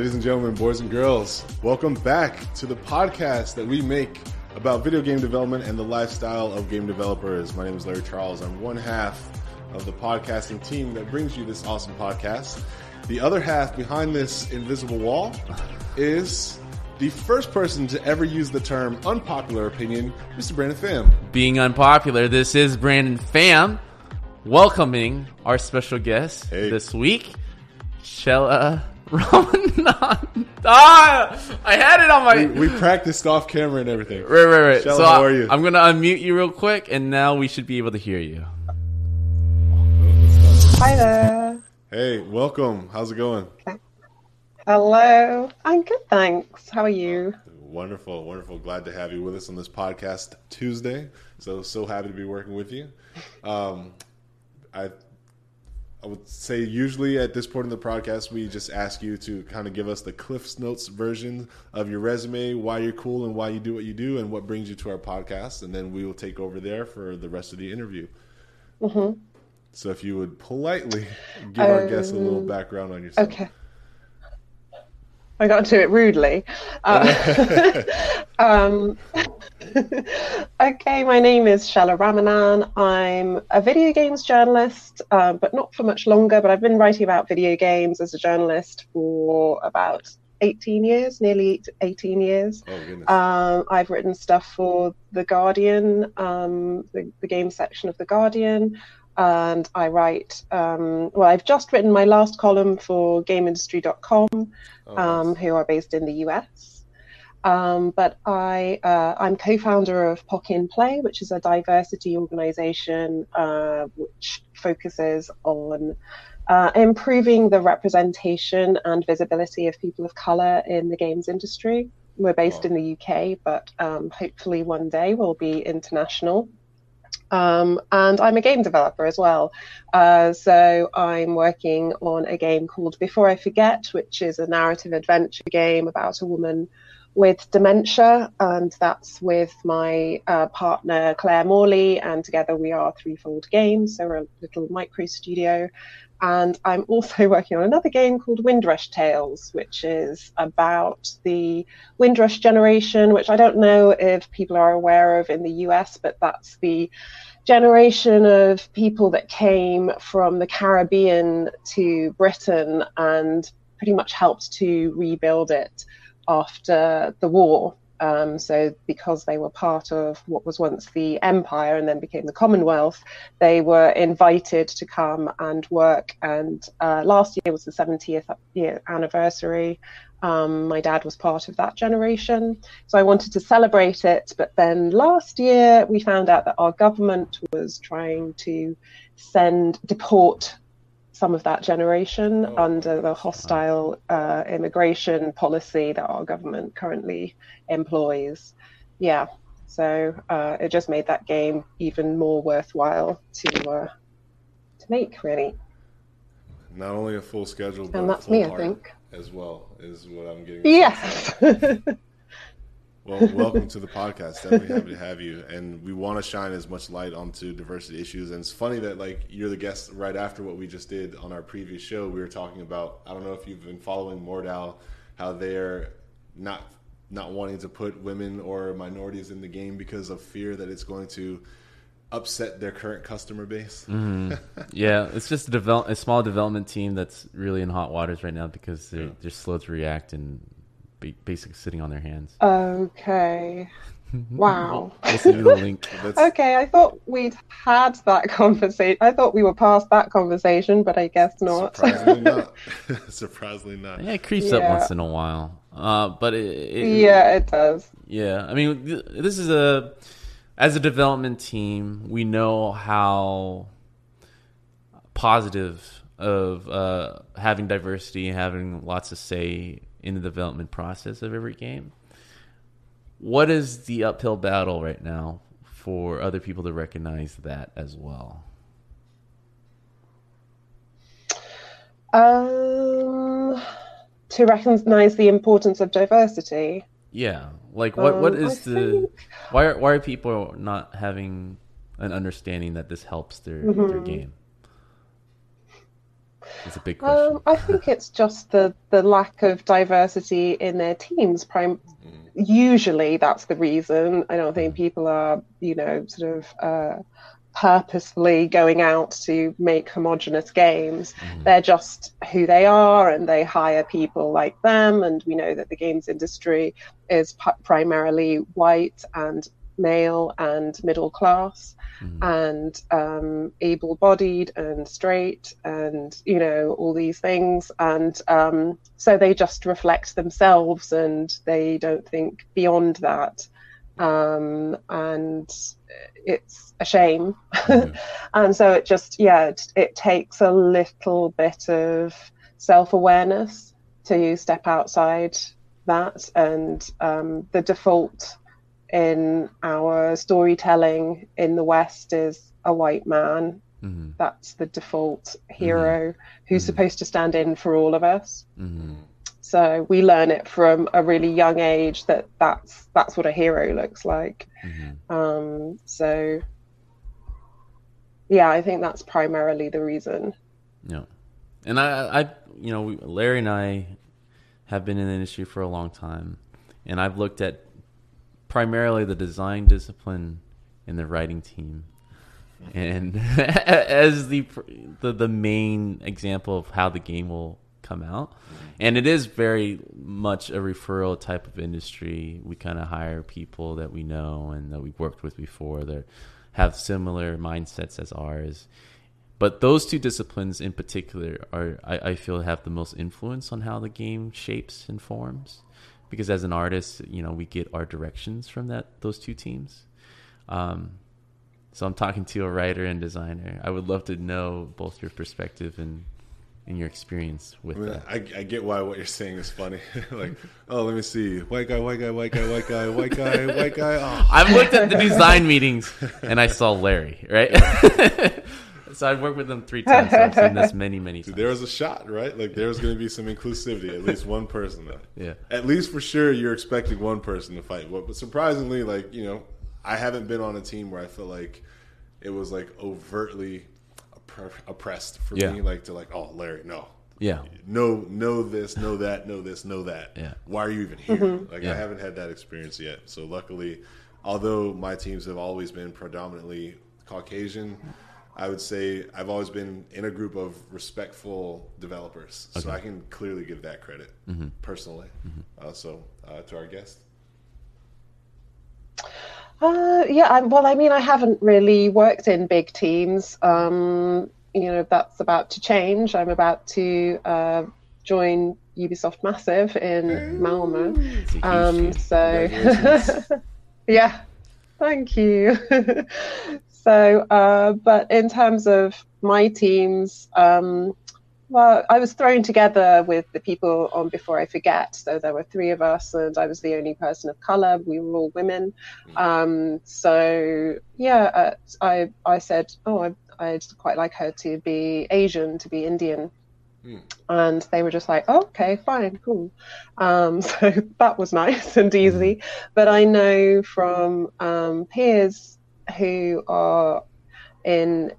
Ladies and gentlemen, boys and girls, welcome back to the podcast that we make about video game development and the lifestyle of game developers. My name is Larry Charles. I'm one half of the podcasting team that brings you this awesome podcast. The other half behind this invisible wall is the first person to ever use the term unpopular opinion, Mr. Brandon Pham. being unpopular, this is Brandon Pham welcoming our special guest Hey. this week, Chella Ramanan. Ah, I had it on my. We practiced off camera and everything. Right, right, right. Chella, so how I- are you? I'm gonna unmute you real quick, and now we should be able to hear you. Hi there. Hey, welcome. How's it going? Hello. I'm good, thanks. How are you? Wonderful, wonderful. Glad to have you with us on this podcast Tuesday. So so happy to be working with you. Um, I I would say usually at this point in the podcast we just ask you to kind of give us the Cliff's Notes version of your resume, why you're cool and why you do what you do, and what brings you to our podcast, and then we will take over there for the rest of the interview. Mm-hmm. So if you would politely give our guests a little um, background on yourself. Okay. I got to it rudely. Uh, um, okay, my name is Chella Ramanan. I'm a video games journalist, uh, but not for much longer. But I've been writing about video games as a journalist for about 18 years, nearly 18 years. Oh. Um, I've written stuff for The Guardian, um, the, the game section of The Guardian, and I write, um, well, I've just written my last column for GameIndustry.com, Oh, um, nice. who are based in the US. Um, but I, uh, I'm co-founder of POC in Play, which is a diversity organization uh, which focuses on uh, improving the representation and visibility of people of color in the games industry. We're based Wow. in the UK, but um, hopefully one day we'll be international. Um, and I'm a game developer as well. Uh, so I'm working on a game called Before I Forget, which is a narrative adventure game about a woman with dementia, and that's with my uh, partner Claire Morley, and together we are Threefold Games, so we're a little micro studio. And I'm also working on another game called Windrush Tales, which is about the Windrush generation, which I don't know if people are aware of in the US, but that's the generation of people that came from the Caribbean to Britain and pretty much helped to rebuild it after the war. Um, so, because they were part of what was once the empire and then became the Commonwealth, they were invited to come and work. And uh, last year was the 70th year anniversary. Um, my dad was part of that generation. So I wanted to celebrate it. But then last year, we found out that our government was trying to send, deport some of that generation Oh. under the hostile uh, immigration policy that our government currently employs. Yeah. So uh, it just made that game even more worthwhile to uh, to make, really. Not only a full schedule, but And that's me, I think. as well is what I'm getting. Yes. Well, welcome to the podcast. Definitely happy to have you. And we want to shine as much light onto diversity issues. And it's funny that like you're the guest right after what we just did on our previous show. We were talking about. I don't know if you've been following Mordhau, how they're not not wanting to put women or minorities in the game because of fear that it's going to upset their current customer base. Mm-hmm. Yeah, it's just a, develop, a small development team that's really in hot waters right now because they're, Yeah. they're slow to react and basically sitting on their hands. okay. Wow. I'll send you the link. That's, Okay, I thought we'd had that conversation. I thought we were past that conversation, but I guess not. Surprisingly not. Surprisingly not. Yeah, it creeps up once in a while. Uh, but it, it, yeah, it does. Yeah, I mean, th- this is a as a development team, we know how positive of uh, having diversity and having lots of say in the development process of every game. What is the uphill battle right now for other people to recognize that as well? Um, to recognize the importance of diversity. Yeah, like what? Um, what is I the? think... Why are why are people not having an understanding that this helps their Mm-hmm. their game? It's a big question. Um, I think it's just the the lack of diversity in their teams. Prime, usually that's the reason. I don't think people are, you know, sort of uh, purposefully going out to make homogenous games. They're just who they are, and they hire people like them. And we know that the games industry is p- primarily white and male and middle class and um, able-bodied and straight and you know all these things. And um, so they just reflect themselves and they don't think beyond that. Um, and it's a shame. And so it just yeah it, it takes a little bit of self-awareness to step outside that. And um, the default in our storytelling in the West is a white man. Mhm. That's the default hero who's supposed to stand in for all of us. Mhm. So we learn it from a really young age that that's that's what a hero looks like. Mhm. Um, so yeah, I think that's primarily the reason. Yeah, and I, I, you know, Larry and I have been in the industry for a long time, and I've looked at primarily the design discipline and the writing team, and as the the the main example of how the game will come out. And it is very much a referral type of industry. We kind of hire people that we know and that we've worked with before that have similar mindsets as ours. But those two disciplines in particular are, I, I feel, have the most influence on how the game shapes and forms. Because as an artist, you know, we get our directions from that those two teams. Um, so I'm talking to a writer and designer. I would love to know both your perspective and and your experience with I, mean, that. I, I get why what you're saying is funny. like, oh, let me see, white guy, white guy, white guy, white guy, white guy, white guy. Oh, I've looked at the design meetings and I saw Larry, right? so I've worked with them three times. So I've seen this many, many times. there was a shot, right? Like, there was going to be some inclusivity. At least one person. Though. Yeah. At least for sure, you're expecting one person to fight. But surprisingly, like you know, I haven't been on a team where I feel like it was like overtly oppre- oppressed for Yeah. me. Like to like, oh, Larry, no. Yeah. know know this, know that, know this, know that. Yeah. Why are you even here? Mm-hmm. Like Yeah. I haven't had that experience yet. So luckily, although my teams have always been predominantly Caucasian, I would say I've always been in a group of respectful developers. So I can clearly give that credit personally. Uh, so uh, to our guest. Uh, yeah, I, well, I mean, I haven't really worked in big teams. Um, you know, that's about to change. I'm about to uh, join Ubisoft Massive in Malmo. It's a huge Um, so, yeah, thank you. so, uh, but in terms of my teams, um, well, I was thrown together with the people on Before I Forget. So there were three of us, and I was the only person of color. We were all women. Um, so yeah, uh, I I said, oh, I, I'd quite like her to be Asian, to be Indian. Hmm. And they were just like, oh, okay, fine, cool. Um, so that was nice and easy. But I know from um, peers who are in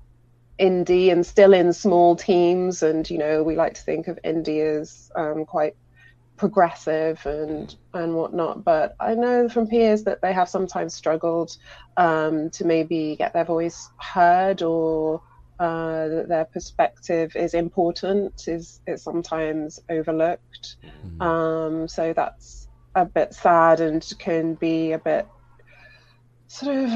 indie and still in small teams, and you know, we like to think of indie as um, quite progressive and and whatnot. But I know from peers that they have sometimes struggled um, to maybe get their voice heard or uh, that their perspective is important is is sometimes overlooked. Um, so that's a bit sad and can be a bit sort of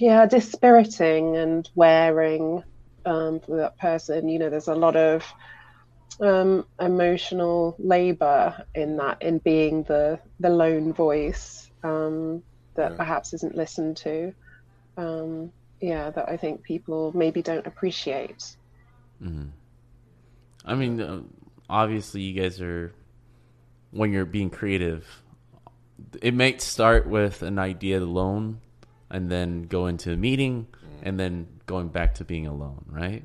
yeah dispiriting and wearing um, for that person. You know, there's a lot of um, emotional labor in that, in being the the lone voice um, that Yeah. perhaps isn't listened to. Um, yeah, that I think people maybe don't appreciate. I mean, uh, obviously, you guys are when you're being creative. It might start with an idea alone, and then go into a meeting, and then going back to being alone, right?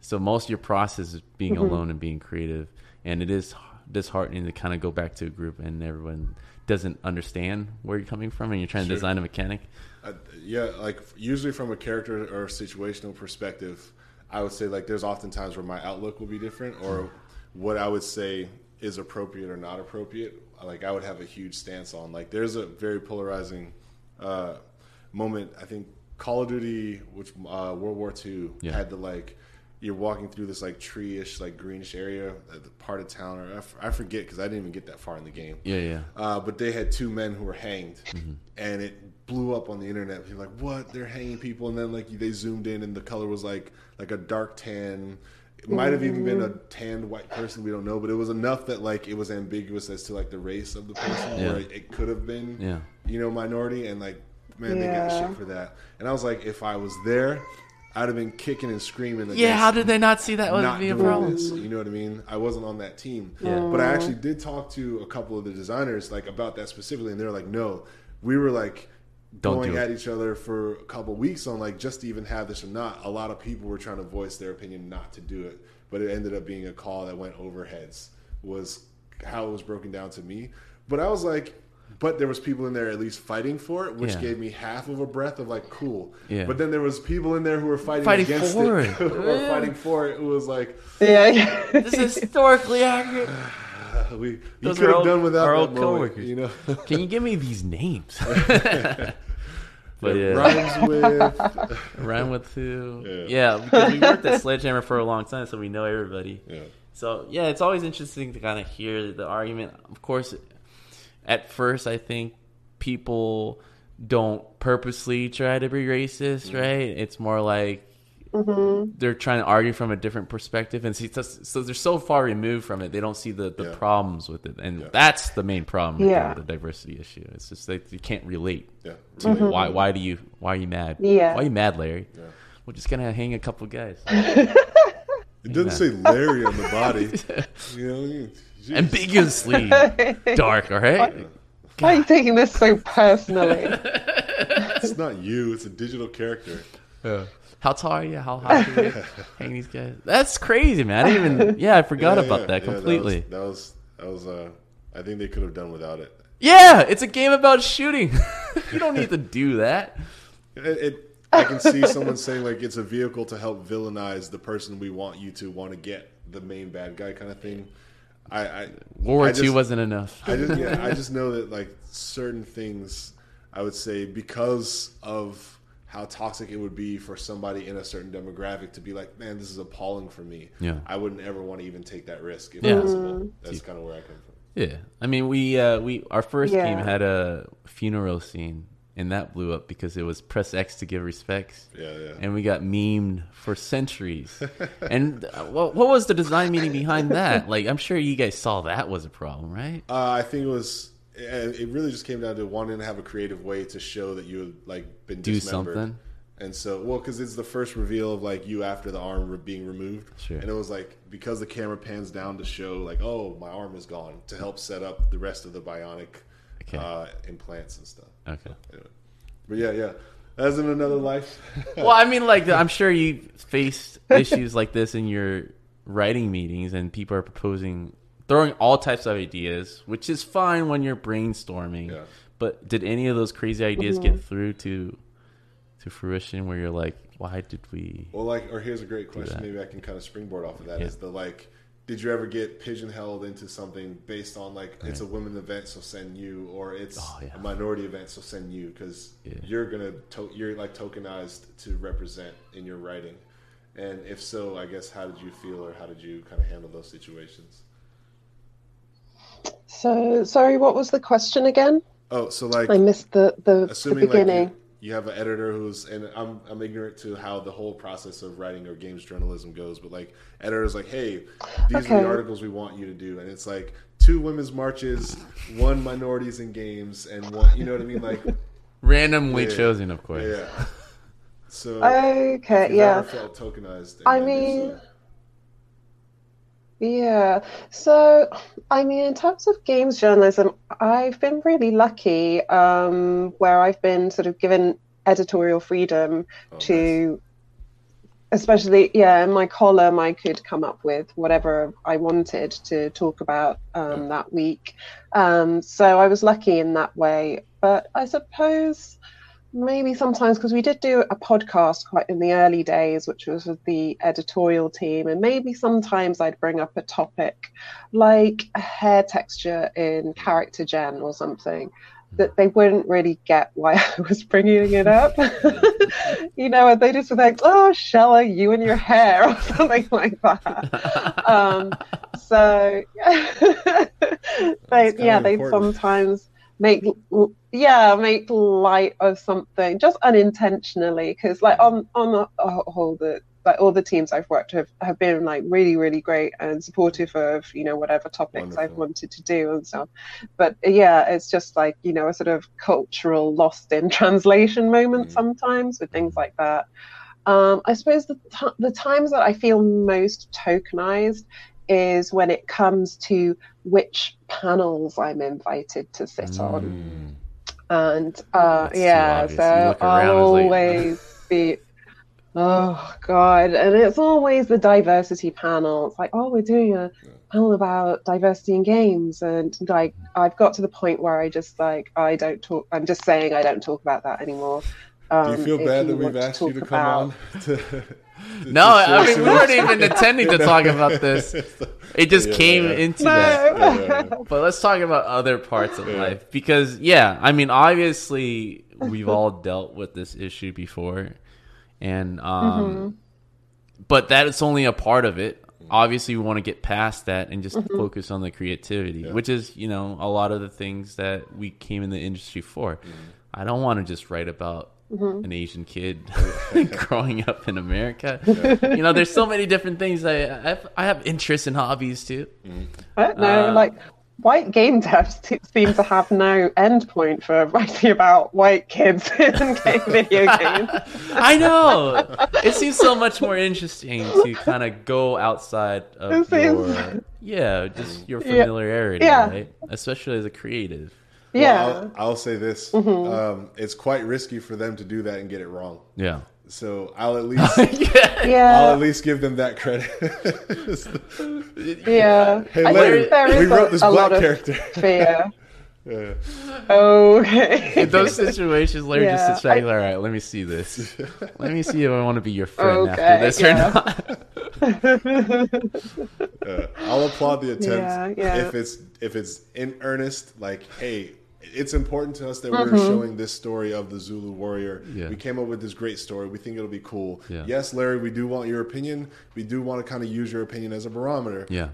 So most of your process is being alone and being creative, and it is disheartening to kind of go back to a group and everyone doesn't understand where you're coming from, and you're trying to design a mechanic. Uh, yeah, like usually from a character or situational perspective, I would say like there's often times where my outlook will be different or what I would say is appropriate or not appropriate. Like I would have a huge stance on. Like there's a very polarizing uh, moment. I think Call of Duty, which uh, World War II Yeah. had the like you're walking through this like tree-ish, like greenish area, uh, the part of town, or I, f- I forget because I didn't even get that far in the game. Yeah, yeah. Uh, but they had two men who were hanged, Mm-hmm. and it blew up on the internet. People were like, "What? They're hanging people?" And then like they zoomed in, and the color was like like a dark tan. It might have even been a tanned white person. We don't know, but it was enough that like it was ambiguous as to like the race of the person, Yeah. where it, it could have been, Yeah. you know, minority. And like, man, they got Yeah. shit for that. And I was like, if I was there, I'd have been kicking and screaming. Yeah, how did they not see that was not be a problem? this. You know what I mean? I wasn't on that team. Yeah. But I actually oh. did talk to a couple of the designers like about that specifically, and they're like, "No, we were like Don't going at each other for a couple weeks on like just to even have this or not." A lot of people were trying to voice their opinion not to do it, but it ended up being a call that went over heads. Was how it was broken down to me. But I was like. But there was people in there at least fighting for it, which Yeah. gave me half of a breath of like, cool. Yeah. But then there was people in there who were fighting, Fighting against for it, it. or fighting for it. It was like, Yeah, yeah. This is historically accurate. we you could have old- done without our old moment, coworkers. you know. Can you give me these names? but It yeah, rhymes with rhyme with who? Yeah. Yeah. because we worked at Sledgehammer for a long time, so we know everybody. yeah. So yeah, it's always interesting to kind of hear the argument. Of course, at first, I think people don't purposely try to be racist, Mm-hmm. right? It's more like they're trying to argue from a different perspective, and see, so, so they're so far removed from it, they don't see the, the Yeah. problems with it, and Yeah. that's the main problem with Yeah. the diversity issue. It's just that you can't relate Yeah. to it. why. Why do you? Why are you mad? Yeah. Why are you mad, Larry? Yeah. We're just gonna hang a couple guys. It doesn't say Larry on the body. You know, you- jeez. Ambiguously dark. All right. Why are you taking this so personally? it's not you. It's a digital character. Yeah. How tall are you? How high are you? Hang these guys. That's crazy, man. I didn't even. Yeah, I forgot Yeah, about yeah, that yeah, completely. That was that was, that was uh, I think they could have done without it. yeah, it's a game about shooting. you don't need to do that. It, it I can see someone saying like it's a vehicle to help villainize the person we want you to want to get the main bad guy kind of thing. I, I World War I II wasn't enough. I just yeah, I just know that like certain things I would say because of how toxic it would be for somebody in a certain demographic to be like, man, this is appalling for me. Yeah. I wouldn't ever want to even take that risk if Yeah. possible. That's kind of where I come from. Yeah, I mean, we uh, we our first Yeah. game had a funeral scene, and that blew up because it was press X to give respects. Yeah, yeah. And we got memed for centuries. and uh, what, what was the design meaning behind that? Like, I'm sure you guys saw that was a problem, right? Uh, I think it was. It really just came down to wanting to have a creative way to show that you had like been Do dismembered. something. And so, well, because it's the first reveal of like you after the arm re- being removed, Sure. and it was like because the camera pans down to show like, oh, my arm is gone, to help set up the rest of the bionic Okay. uh, implants and stuff. Okay. Anyway. But yeah, yeah, As in another life. well, I mean, like, I'm sure you faced issues like this in your writing meetings, and people are proposing, throwing all types of ideas, which is fine when you're brainstorming. Yeah. But did any of those crazy ideas get through to to fruition? Where you're like, why did we? Well, like, or here's a great question. Maybe I can kind of springboard off of that. Yeah. Is the like, did you ever get pigeonholed into something based on like it's a women event, so send you, or it's Oh, yeah. a minority event, so send you, because Yeah. you're gonna to- you're like tokenized to represent in your writing. And if so, I guess how did you feel, or how did you kind of handle those situations? So, sorry, what was the question again? Oh, so like I missed the, the, the assuming like beginning. You have an editor who's and I'm I'm ignorant to how the whole process of writing or games journalism goes, but like editors like, hey, these are the articles we want you to do, and it's like two women's marches, one minorities in games, and one, you know what I mean, like Randomly Yeah. chosen, of course. yeah. So Okay, if you've yeah. ever felt tokenized. I mean, uh, Yeah. So, I mean, in terms of games journalism, I've been really lucky um, where I've been sort of given editorial freedom oh, to, especially, yeah, in my column, I could come up with whatever I wanted to talk about um, Yeah. that week. Um, so I was lucky in that way. But I suppose maybe sometimes because we did do a podcast quite in the early days, which was with the editorial team, and maybe sometimes I'd bring up a topic like a hair texture in character gen or something that they wouldn't really get why I was bringing it up. you know, and they just were like, "Oh, Chella, you and your hair," or something like that. um, so they, yeah, they sometimes make yeah make light of something just unintentionally because like on on the whole the like all the teams I've worked with have been like really really great and supportive of you know whatever topics I've wanted to do and stuff. But yeah it's just like you know a sort of cultural lost in translation moment Mhm. sometimes with things like that. Um, I suppose the, t- the times that I feel most tokenized is when it comes to which panels I'm invited to sit on. Mm. And uh, yeah, obvious. You so I'll it's like- always be, oh God. And it's always the diversity panel. It's like, oh, we're doing a panel about diversity in games. And like, I've got to the point where I just like, I don't talk, I'm just saying I don't talk about that anymore. Do Um, you feel bad you that we've asked you to come about- on? To, to- No, I mean, we weren't even intending to talk about this. It just Yeah, came yeah. into that. No. Yeah. But let's talk about other parts of Yeah. life because, yeah, I mean, obviously, we've all dealt with this issue before, and um, Mm-hmm. but that is only a part of it. Obviously, we want to get past that and just Mm-hmm. focus on the creativity, Yeah. which is, you know, a lot of the things that we came in the industry for. I don't want to just write about Mm-hmm. an Asian kid growing up in America. You know, there's so many different things. I I have, I have interests and hobbies too. I don't know, Uh, like white game devs seem to have no end point for writing about white kids in game video games. I know. It seems so much more interesting to kind of go outside of It seems- your yeah, just your Yeah. familiarity, Yeah. right? Especially as a creative. Yeah. Well, I'll, I'll say this: Mm-hmm. um, it's quite risky for them to do that and get it wrong. Yeah. So I'll at least yeah. I'll at least give them that credit. Yeah. hey, Larry, think there we wrote this a black lot of character. fear. Yeah. Okay. In those situations, Larry Yeah, just sits back I- all right, let me see this. Let me see if I want to be your friend Okay, after this yeah. or not. Uh, I'll applaud the attempt Yeah, yeah. if it's if it's in earnest. Like, hey, it's important to us that Mm-hmm. we're showing this story of the Zulu warrior. Yeah. We came up with this great story. We think it'll be cool. Yeah. Yes, Larry, we do want your opinion. We do want to kind of use your opinion as a barometer. Yeah.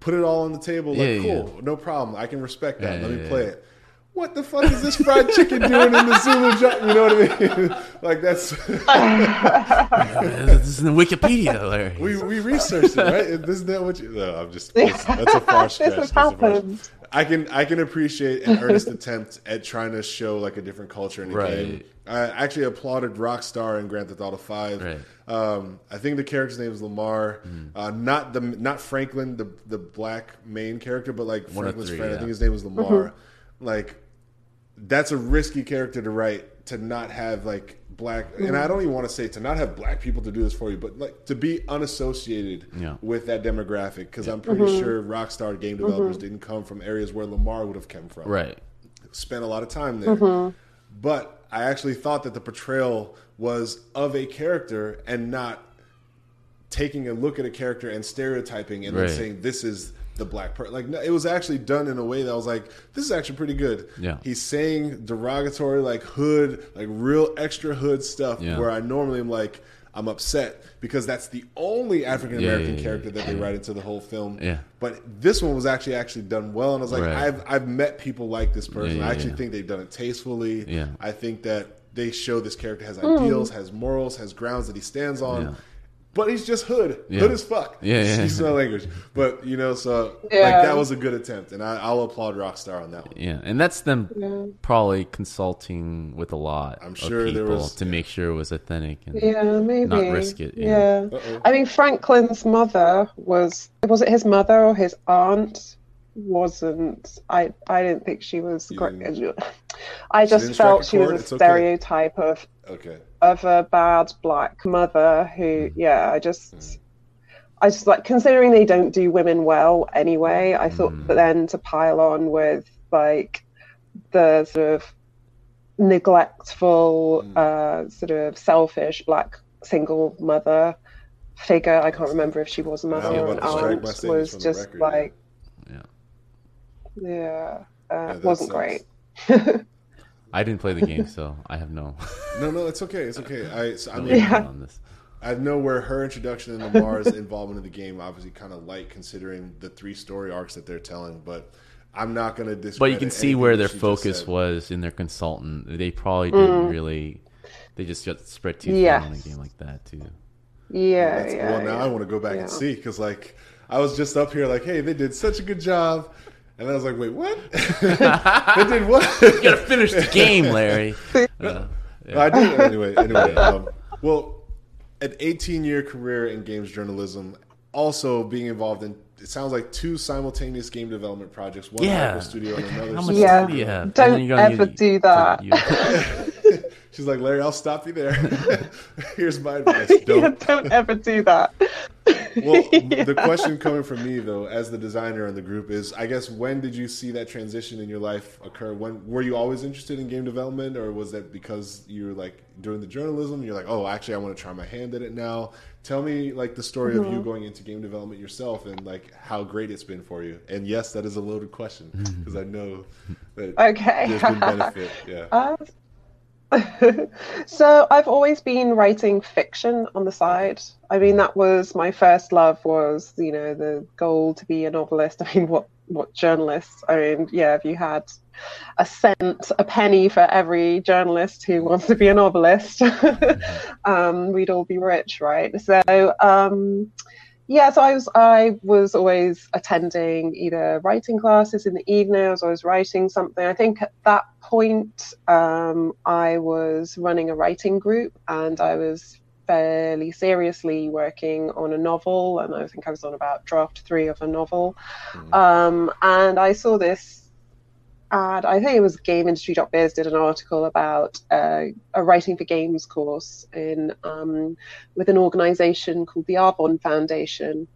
Put it all on the table. Like, Yeah, yeah, cool, no problem. I can respect that. Yeah, Let yeah, me play yeah. it. What the fuck is this fried chicken doing in the Zulu jump? You know what I mean? like that's this is in Wikipedia, Larry. we we researched it, right? This isn't that what you? No, I'm just that's, that's a far stretch. This has That's happened. I can I can appreciate an earnest attempt at trying to show like a different culture in a Right. game. I actually applauded Rockstar in Grand Theft Auto Five. Right. Um, I think the character's name is Lamar, Mm-hmm. uh, not the not Franklin, the the black main character, but like One Franklin's three, friend. I think his name was Lamar. Like that's a risky character to write to not have like black and mm-hmm. I don't even want to say to not have black people to do this for you, but like to be unassociated Yeah. with that demographic because I'm pretty mm-hmm. sure Rockstar game developers mm-hmm. didn't come from areas where Lamar would have come from. Right. Spent a lot of time there. But I actually thought that the portrayal was of a character and not taking a look at a character and stereotyping and Right. then saying this is the black person. Like no, it was actually done in a way that was like, this is actually pretty good. Yeah. He's saying derogatory, like hood, like real extra hood stuff. Yeah. Where I normally am like, I'm upset because that's the only African American Yeah, yeah, yeah, character that they write into the whole film. Yeah. But this one was actually actually done well, and I was like, Right. I've I've met people like this person. Yeah, yeah, I actually yeah. think they've done it tastefully. Yeah. I think that they show this character has Hmm. ideals, has morals, has grounds that he stands on. Yeah. But he's just hood, Yeah. hood as fuck. Yeah, yeah. Excuse my language. But you know, so Yeah. like that was a good attempt, and I, I'll applaud Rockstar on that one. Yeah, and that's them Yeah. probably consulting with a lot I'm of sure there people was- to make sure it was authentic. And, Yeah, maybe. Not risk it, yeah. Yeah. I mean, Franklin's mother was was it his mother or his aunt? Wasn't I? I didn't think she was You great. I just strike felt she was a It's okay. stereotype of Okay. Of a bad black mother who, yeah, I just. I just like considering they don't do women well anyway. I thought Mm. that then to pile on with like the sort of neglectful, Mm. uh, sort of selfish black single mother figure. I can't remember if she was a mother I'm or an about to strike aunt. Was just record, like, Yeah. yeah, uh, that wasn't sucks. great. I didn't play the game, so I have no. No, no, it's okay. It's okay. I, so, I no mean, Yeah. on this. I know where her introduction and Lamar's involvement in the game obviously kind of light considering the three story arcs that they're telling, but I'm not going to discredit. But you can see where their focus was in their consultant. They probably didn't mm. really. They just got spread too thin on a game like that too. Yeah, That's- yeah. well, now yeah. I want to go back and see because, like, I was just up here like, hey, they did such a good job, and I was like, wait, what? they did what? You gotta finish the game, Larry. Uh, No, I did anyway. Anyway, um, well, an 18 year career in games journalism, also being involved in it sounds like two simultaneous game development projects, one Yeah. local studio and another. How much studio. Yeah. do you have? Don't you're ever do that. you- She's like, Larry, I'll stop you there. Here's my advice: don't. don't ever do that. Well, the question coming from me though, as the designer in the group, is I guess when did you see that transition in your life occur? When were you always interested in game development, or was that because you were like doing the journalism? You're like, oh, actually, I want to try my hand at it now. Tell me like the story of you going into game development yourself and like how great it's been for you. And yes, that is a loaded question because I know that Okay. there's been benefit. Yeah. Uh, so I've always been writing fiction on the side. I mean, that was my first love. Was you know the goal to be a novelist. I mean, what what journalists? I mean, yeah, if you had a cent, a penny for every journalist who wants to be a novelist, um, we'd all be rich, right? So. Um, yeah, so I was I was always attending either writing classes in the evenings. I was writing something. I think at that point um, I was running a writing group, and I was fairly seriously working on a novel, and I think I was on about draft three of a novel. Um, and I saw this ad. I think it was GameIndustry.biz did an article about uh, a writing for games course in um, with an organisation called the Arvon Foundation,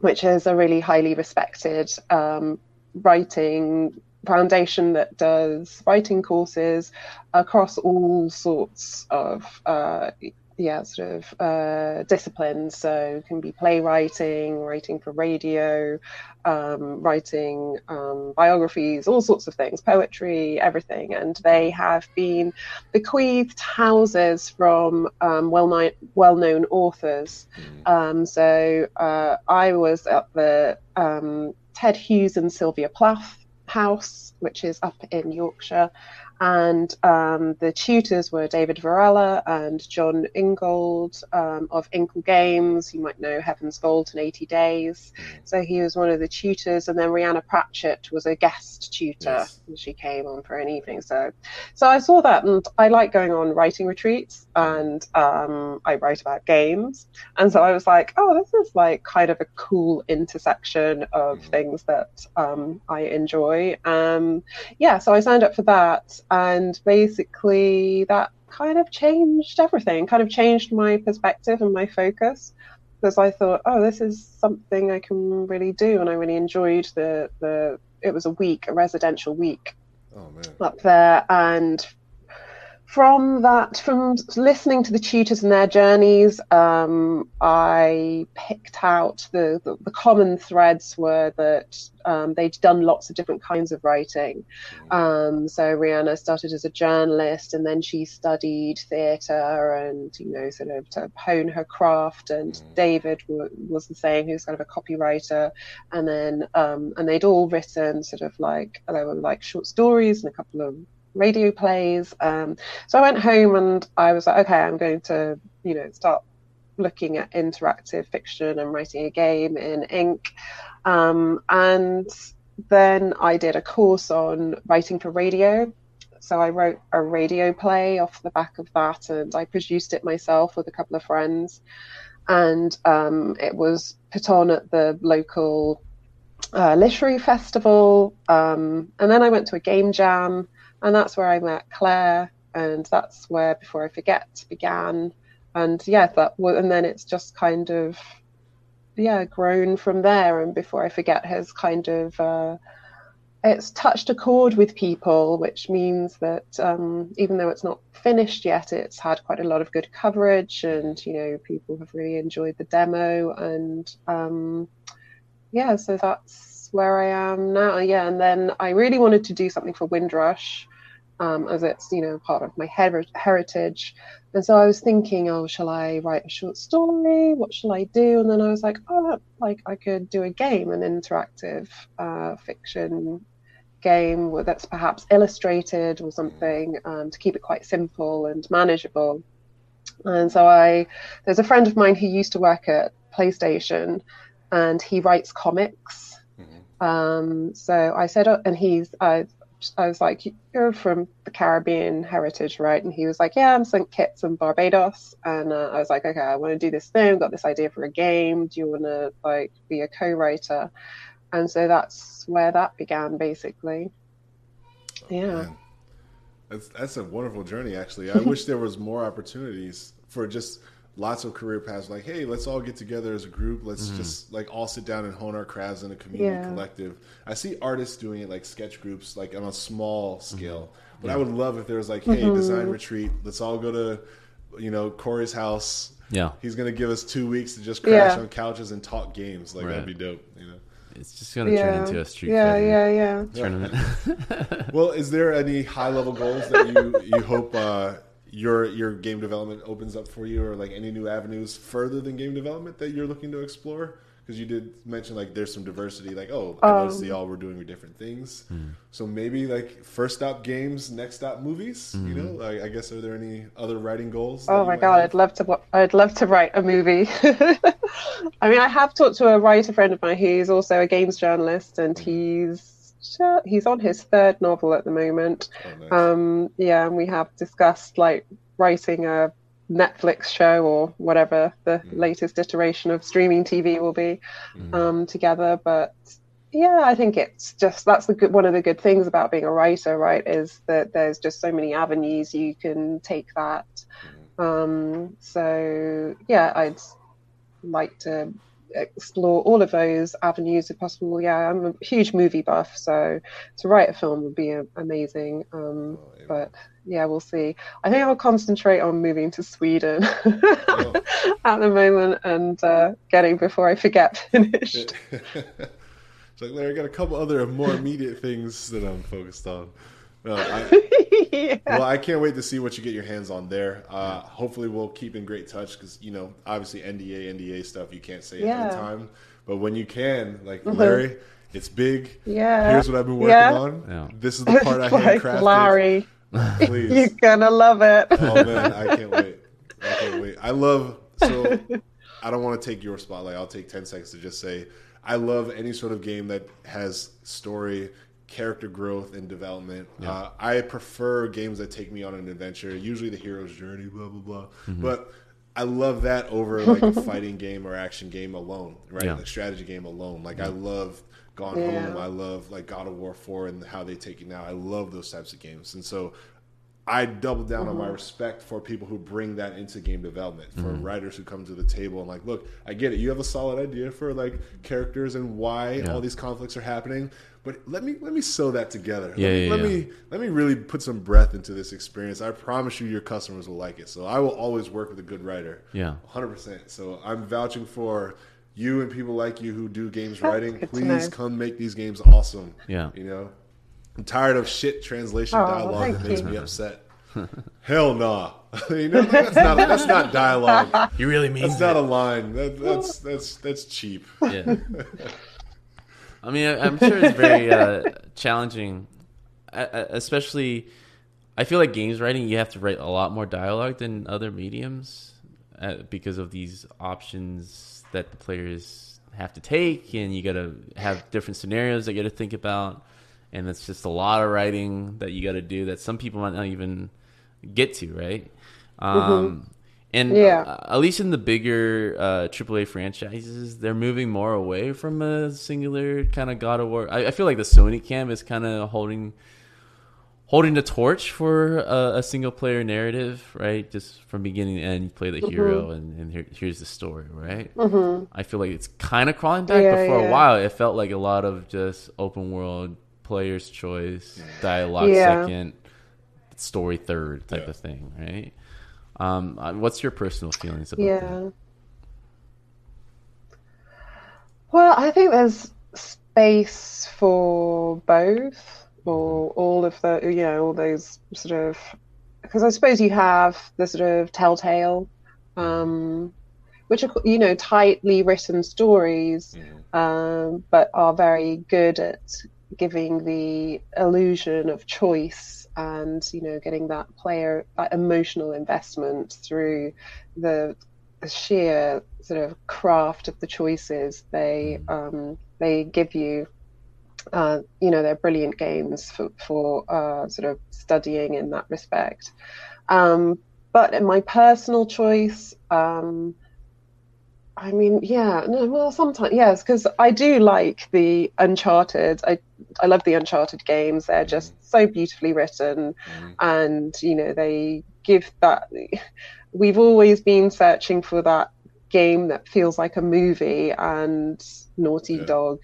which is a really highly respected um, writing foundation that does writing courses across all sorts of uh, yeah sort of uh, disciplines. So it can be playwriting, writing for radio, um, writing um, biographies, all sorts of things, poetry, everything. And they have been bequeathed houses from um, well-known well-known authors. Um, so uh, I was at the um, Ted Hughes and Sylvia Plath house, which is up in Yorkshire. And um, the tutors were David Varela and Jon Ingold um, of Inkle Games. You might know Heaven's Vault in 80 Days. So he was one of the tutors. And then Rhianna Pratchett was a guest tutor. Yes. And she came on for an evening. So, so I saw that, and I like going on writing retreats, and um, I write about games. And so I was like, oh, this is like kind of a cool intersection of Mhm. things that um, I enjoy. Um, yeah, so I signed up for that, and basically that kind of changed everything, kind of changed my perspective and my focus. Because I thought, oh, this is something I can really do, and I really enjoyed the the. It was a week, a residential week, Oh man. up there and from that from listening to the tutors and their journeys um, i picked out the, the, the common threads were that um, they'd done lots of different kinds of writing. Um, so rhianna started as a journalist and then she studied theatre and you know sort of to hone her craft and Mhm. david w- was the same he was kind of a copywriter. And then um, and they'd all written sort of like there were like short stories and a couple of radio plays. Um, so I went home and I was like, okay, I'm going to, you know, start looking at interactive fiction and writing a game in ink. Um, and then I did a course on writing for radio. So I wrote a radio play off the back of that and I produced it myself with a couple of friends. And um, it was put on at the local uh, literary festival. Um, and then I went to a game jam, and that's where I met Claire. And that's where Before I Forget began. And yeah, that and then it's just kind of, yeah, grown from there. And Before I Forget has kind of, uh, it's touched a chord with people, which means that um, even though it's not finished yet, it's had quite a lot of good coverage, and you know people have really enjoyed the demo, and um, yeah, so that's where I am now. Yeah, and then I really wanted to do something for Windrush, um, as it's you know part of my her- heritage, and so I was thinking, oh, shall I write a short story? What shall I do? And then I was like, oh, like I could do a game, an interactive uh, fiction game that's perhaps illustrated or something um, to keep it quite simple and manageable. And so I, there's a friend of mine who used to work at PlayStation, and he writes comics. Mm-hmm. Um, so I said, oh, and he's, I, I was like, you're from the Caribbean heritage, right? And he was like, yeah, I'm St. Kitts and Barbados. And uh, I was like, okay, I want to do this thing. Got this idea for a game. Do you want to like be a co-writer? And so that's where that began, basically. Oh, yeah. Man. That's that's a wonderful journey. Actually, I wish there was more opportunities for just lots of career paths like hey let's all get together as a group let's mm-hmm. just like all sit down and hone our crafts in a community yeah. collective i see artists doing it like sketch groups like on a small mm-hmm. scale mm-hmm. but yeah. i would love if there was like hey mm-hmm. design retreat let's all go to you know corey's house yeah he's gonna give us two weeks to just crash yeah. on couches and talk games like right. that'd be dope you know it's just going to yeah. turn into a street yeah, yeah, yeah. tournament. well, is there any high level goals that you you hope uh, your your game development opens up for you, or like any new avenues further than game development that you're looking to explore? Because you did mention like there's some diversity. Like, oh, I um, noticed y'all were doing different things. Mm. So maybe like first stop games, next stop movies. Mm. You know, like, I guess are there any other writing goals? Oh my god, have? I'd love to. I'd love to write a movie. I mean, I have talked to a writer friend of mine who's also a games journalist, and mm. He's he's on his third novel at the moment. Oh, nice. um, yeah, and we have discussed like writing a Netflix show or whatever the mm. latest iteration of streaming TV will be mm. um, together. But yeah, I think it's just that's the good one of the good things about being a writer, right? Is that there's just so many avenues you can take that. Mm. Um, so yeah, I'd like to explore all of those avenues if possible. Yeah, I'm a huge movie buff, so to write a film would be amazing. Um, oh, yeah. But yeah, we'll see. I think I'll concentrate on moving to Sweden oh. at the moment and uh, getting before I forget finished. like Larry, I got a couple other more immediate things that I'm focused on. No, I, yeah. Well, I can't wait to see what you get your hands on there. Uh, hopefully, we'll keep in great touch because you know, obviously, NDA, NDA stuff you can't say yeah. at the time, but when you can, like mm-hmm. Larry, it's big. Yeah. Here's what I've been working yeah. on. Yeah. This is the part I like handcrafted. Larry, please, you're gonna love it. oh man, I can't wait. I can't wait. I love so. I don't want to take your spotlight. I'll take ten seconds to just say I love any sort of game that has story character growth and development. Yeah. Uh, I prefer games that take me on an adventure, usually the hero's journey, blah blah blah. Mm-hmm. But I love that over like a fighting game or action game alone, right? Yeah. strategy game alone. Like I love Gone yeah. Home. I love like God of War Four and how they take it now. I love those types of games, and so I double down mm-hmm. on my mm-hmm. respect for people who bring that into game development, for mm-hmm. writers who come to the table and like, look, I get it. You have a solid idea for like characters and why yeah. all these conflicts are happening, but let me let me sew that together. Yeah, let, me, yeah, let yeah. me let me really put some breath into this experience. I promise you, your customers will like it. So I will always work with a good writer. Yeah, hundred percent. So I'm vouching for you and people like you who do games That's writing. Please come make these games awesome. Yeah, you know. I'm tired of shit translation oh, dialogue that makes you. me upset. Hell nah. you know, that's not that's not dialogue. You really mean that's not a line. That, that's that's that's cheap. Yeah. I mean, I'm sure it's very uh, challenging, especially I feel like games writing you have to write a lot more dialogue than other mediums uh, because of these options that the players have to take, and you got to have different scenarios that you got to think about, and it's just a lot of writing that you got to do that some people might not even get to, right? Um, and Yeah. uh, at least in the bigger uh, AAA franchises, they're moving more away from a singular kind of God of War. I, I feel like the Sony camp is kind of holding holding the torch for a, a single player narrative, right? Just from beginning to end, you play the hero, and, and here, here's the story, right? Mm-hmm. I feel like it's kind of crawling back, Yeah, but for yeah. a while, it felt like a lot of just open world, player's choice, dialogue Yeah. second, story third type Yeah. of thing, right? Um, uh, what's your personal feelings about that? Yeah. Well, I think there's space for both, or all of the, you know, all those sort of, because I suppose you have the sort of telltale, um, which are, you know, tightly written stories, um, but are very good at giving the illusion of choice and, you know, getting that player, that emotional investment through the the sheer sort of craft of the choices they um, they give you. Uh, you know, they're brilliant games for for uh, sort of studying in that respect. Um, but in my personal choice, um, I mean, yeah, no, well, sometimes yes, because I do like the Uncharted. I I love the Uncharted games. They're just mm. so beautifully written, mm. and you know they give that. We've always been searching for that game that feels like a movie, and Naughty Yeah. Dog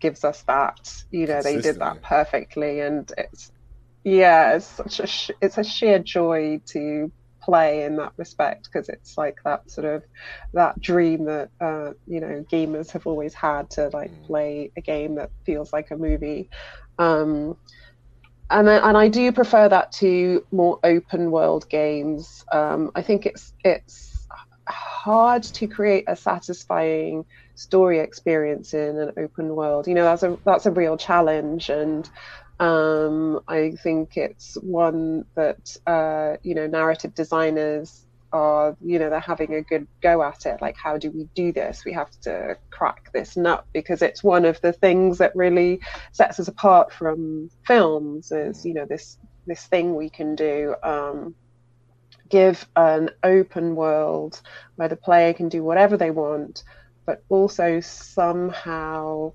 gives us that. You know, they did that perfectly, and it's yeah, it's such a sh- it's a sheer joy to play in that respect because it's like that sort of that dream that uh, you know gamers have always had to like play a game that feels like a movie. Um, and then, and I do prefer that to more open world games. Um, I think it's it's hard to create a satisfying story experience in an open world. You know, that's a that's a real challenge, and um, I think it's one that uh, you know narrative designers are you know they're having a good go at it. Like, how do we do this? We have to crack this nut because it's one of the things that really sets us apart from films. Is you know this this thing we can do. Um, give an open world where the player can do whatever they want, but also somehow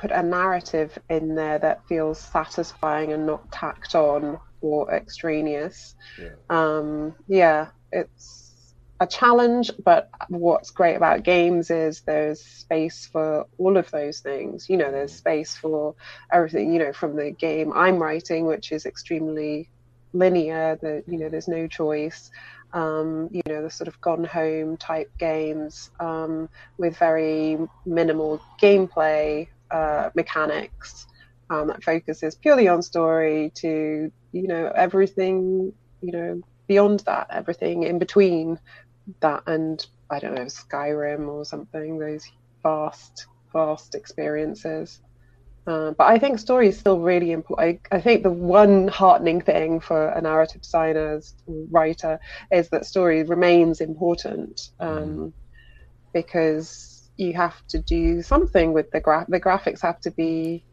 put a narrative in there that feels satisfying and not tacked on or extraneous. Yeah. Um, yeah, it's a challenge, but what's great about games is there's space for all of those things. You know, there's space for everything, you know, from the game I'm writing, which is extremely linear, that, you know, there's no choice. Um, you know, the sort of gone home type games um, with very minimal gameplay uh, mechanics um, that focuses purely on story to, you know, everything, you know, beyond that, everything in between that and, I don't know, Skyrim or something, those vast, vast experiences. Uh, but I think story is still really important. I, I think the one heartening thing for a narrative designer, writer, is that story remains important um, because you have to do something with the gra- the graphics have to be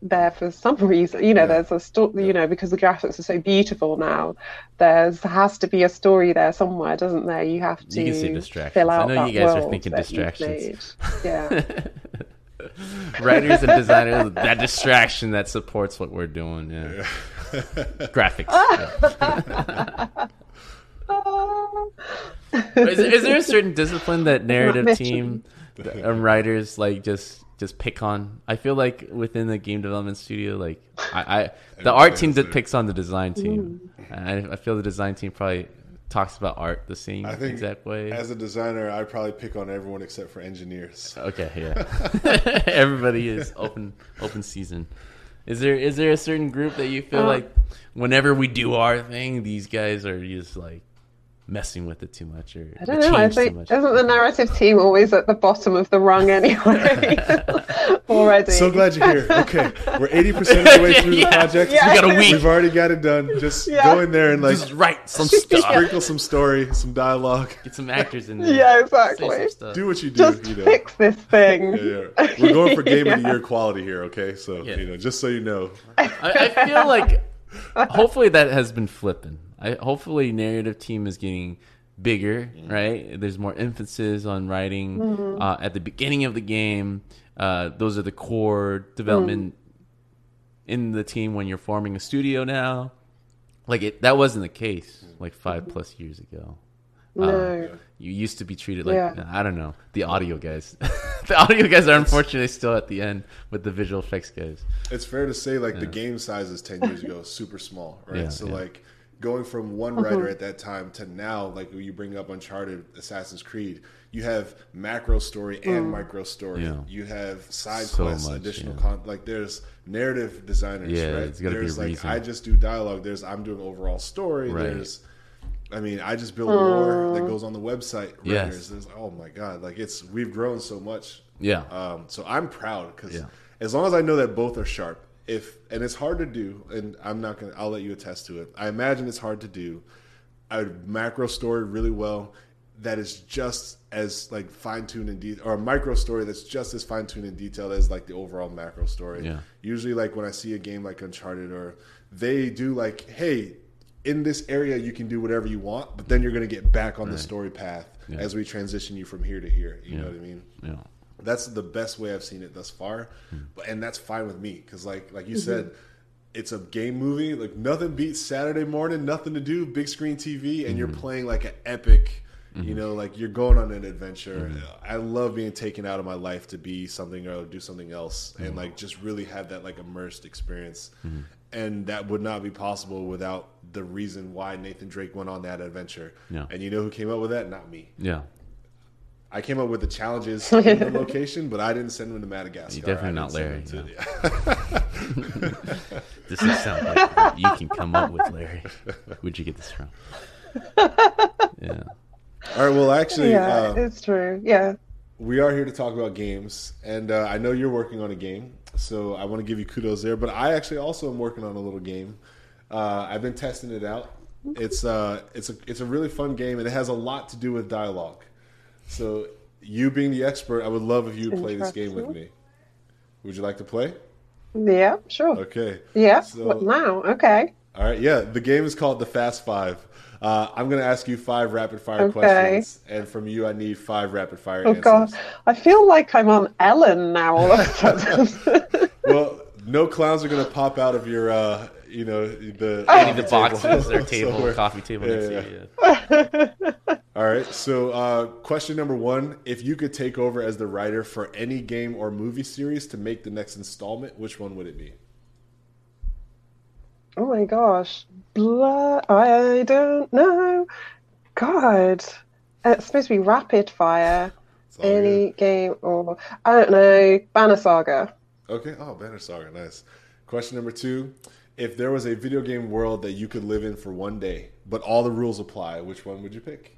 there for some reason. You know, Yeah. there's a story. You know, because the graphics are so beautiful now. There's has to be a story there somewhere, doesn't there? You have to You can say distractions. fill I out know that you guys are world thinking that you've distractions. made. Yeah. Writers and designers, that distraction that supports what we're doing. Yeah. Graphics. yeah. Is, there, is there a certain discipline that narrative team and writers like just just pick on? I feel like within the game development studio, like I, I the art team that picks on the design team. I, I feel the design team probably talks about art the same I think exact way. as a designer, I probably pick on everyone except for engineers. Okay, yeah. Everybody is open open season. Is there is there a certain group that you feel Uh, like whenever we do our thing, these guys are just like messing with it too much or I don't know. I changed too think much. isn't the narrative team always at the bottom of the rung anyway? Already. So glad you're here. Okay, we're eighty percent of the way through the project. Yeah. We got a week. We've already got it done. Just Yeah. go in there and like Just write some stuff. sprinkle some story, some dialogue. Get some actors in there. Yeah, Say exactly. Do what you do. Just you know. fix this thing. Yeah, yeah. We're going for game of the year quality here. Okay, so Yeah. you know, just so you know, I, I feel like hopefully that has been flipping. I hopefully narrative team is getting bigger, right? There's more emphasis on writing uh, at the beginning of the game. Uh, those are the core development in the team when you're forming a studio now. Like it, that wasn't the case like five plus years ago. No. You used to be treated like Yeah. I don't know the audio guys. the audio guys are unfortunately still at the end with the visual effects guys. it's fair to say like the game sizes ten years ago super small, right? Yeah, so yeah. like going from one Mm-hmm. writer at that time to now, like you bring up Uncharted, Assassin's Creed, you have macro story and Mm. micro story. Yeah. You have side So quests, much, additional yeah. content. Like there's narrative designers, Yeah, right? it's be a there's like reason. I just do dialogue. There's I'm doing overall story. Right. There's I mean, I just build lore that goes on the website. Yes. There's oh my god, like it's we've grown so much. Yeah. Um, so I'm proud because Yeah. as long as I know that both are sharp, if and it's hard to do, and I'm not gonna, I'll let you attest to it. I imagine it's hard to do a macro story really well that is just as like fine tuned and de- or a micro story that's just as fine tuned and detailed as like the overall macro story. Yeah. Usually, like when I see a game like Uncharted, or they do like, hey. In this area, you can do whatever you want, but then you're going to get back on the story path Yeah. as we transition you from here to here. You know what I mean? Yeah. That's the best way I've seen it thus far, Hmm. but and that's fine with me because like like you mm-hmm. said, it's a game movie. Like nothing beats Saturday morning, nothing to do, big screen TV, and Hmm. you're mm-hmm. playing like an epic. You mm-hmm. know, like you're going on an adventure. I love being taken out of my life to be something or do something else, and like just really have that like immersed experience. And that would not be possible without the reason why Nathan Drake went on that adventure. Yeah. And you know who came up with that? Not me. Yeah. I came up with the challenges in the location, but I didn't send them to Madagascar. You're definitely not Larry, them to- This does sound like you can come up with, Larry. Where'd you get this from? Yeah. All right. Well, actually, Yeah, uh, it's true. Yeah. we are here to talk about games, and uh, I know you're working on a game, so I want to give you kudos there. But I actually also am working on a little game. Uh, I've been testing it out. It's uh, it's a it's a really fun game, and it has a lot to do with dialogue. So, you being the expert, I would love if you would play this game with me. Would you like to play? Yeah, sure. Okay. Yeah. So- now? Okay. All right, yeah. The game is called the Fast Five. Uh, I'm going to ask you five rapid fire Okay. questions, and from you, I need five rapid fire Oh answers. god, I feel like I'm on Ellen now all of a sudden. Well, no clowns are going to pop out of your, uh, you know, the Any of the coffee boxes, their table, we're- coffee table Yeah, next yeah. To you. Yeah. All right. So, uh, question number one: If you could take over as the writer for any game or movie series to make the next installment, which one would it be? oh my gosh, blah, I don't know. God, it's supposed to be rapid fire. Any good. game or I don't know, Banner Saga. Okay. Oh, Banner Saga. Nice. Question number two: If there was a video game world that you could live in for one day, but all the rules apply, which one would you pick?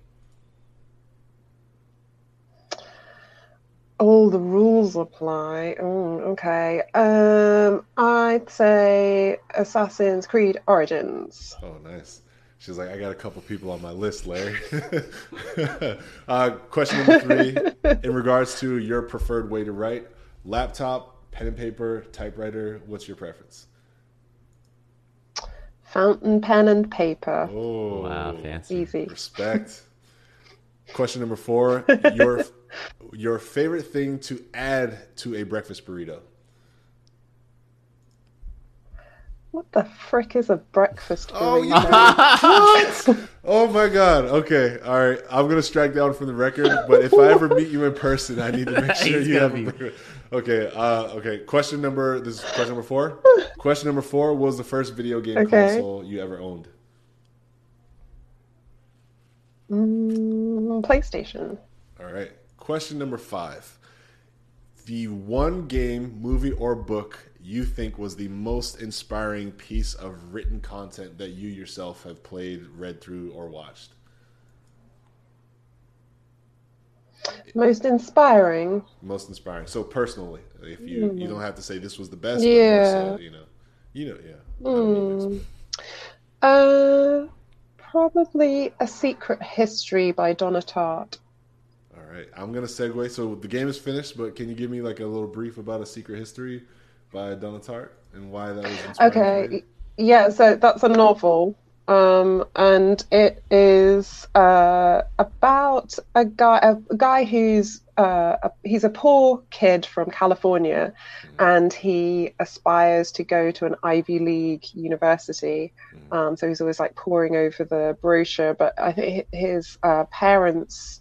All the rules apply. Oh, okay. Um, I'd say Assassin's Creed Origins. Oh, nice. She's like, I got a couple people on my list, Larry. uh, question number three: In regards to your preferred way to write, laptop, pen and paper, typewriter. What's your preference? Fountain pen and paper. Oh, Wow, fancy. Easy. Respect. Question number four: Your your favorite thing to add to a breakfast burrito? What the frick is a breakfast Oh, burrito? you what? Oh my god. Okay. All right. I'm gonna strike down from the record, but if I ever meet you in person, I need to make sure you have. be- A burrito. okay. Uh, okay. Question number. This is question number four. question number four was the first video game Okay. console you ever owned. Mm, PlayStation. All right. Question number five. The one game, movie, or book you think was the most inspiring piece of written content that you yourself have played, read through, or watched? Most inspiring. Most inspiring. So personally, if you mm. you don't have to say this was the best, yeah, so, you know, you know, yeah. Mm. Uh, probably a secret history by Donna Tartt. Right, I'm gonna segue. So the game is finished, but can you give me like a little brief about a secret history by Donna Tartt and why that was okay? Yeah, so that's a novel um, and it is uh, about a guy, a, guy who's uh, a, he's a poor kid from California, mm. and he aspires to go to an Ivy League university. Mm. Um, so he's always like poring over the brochure, but I think his uh, parents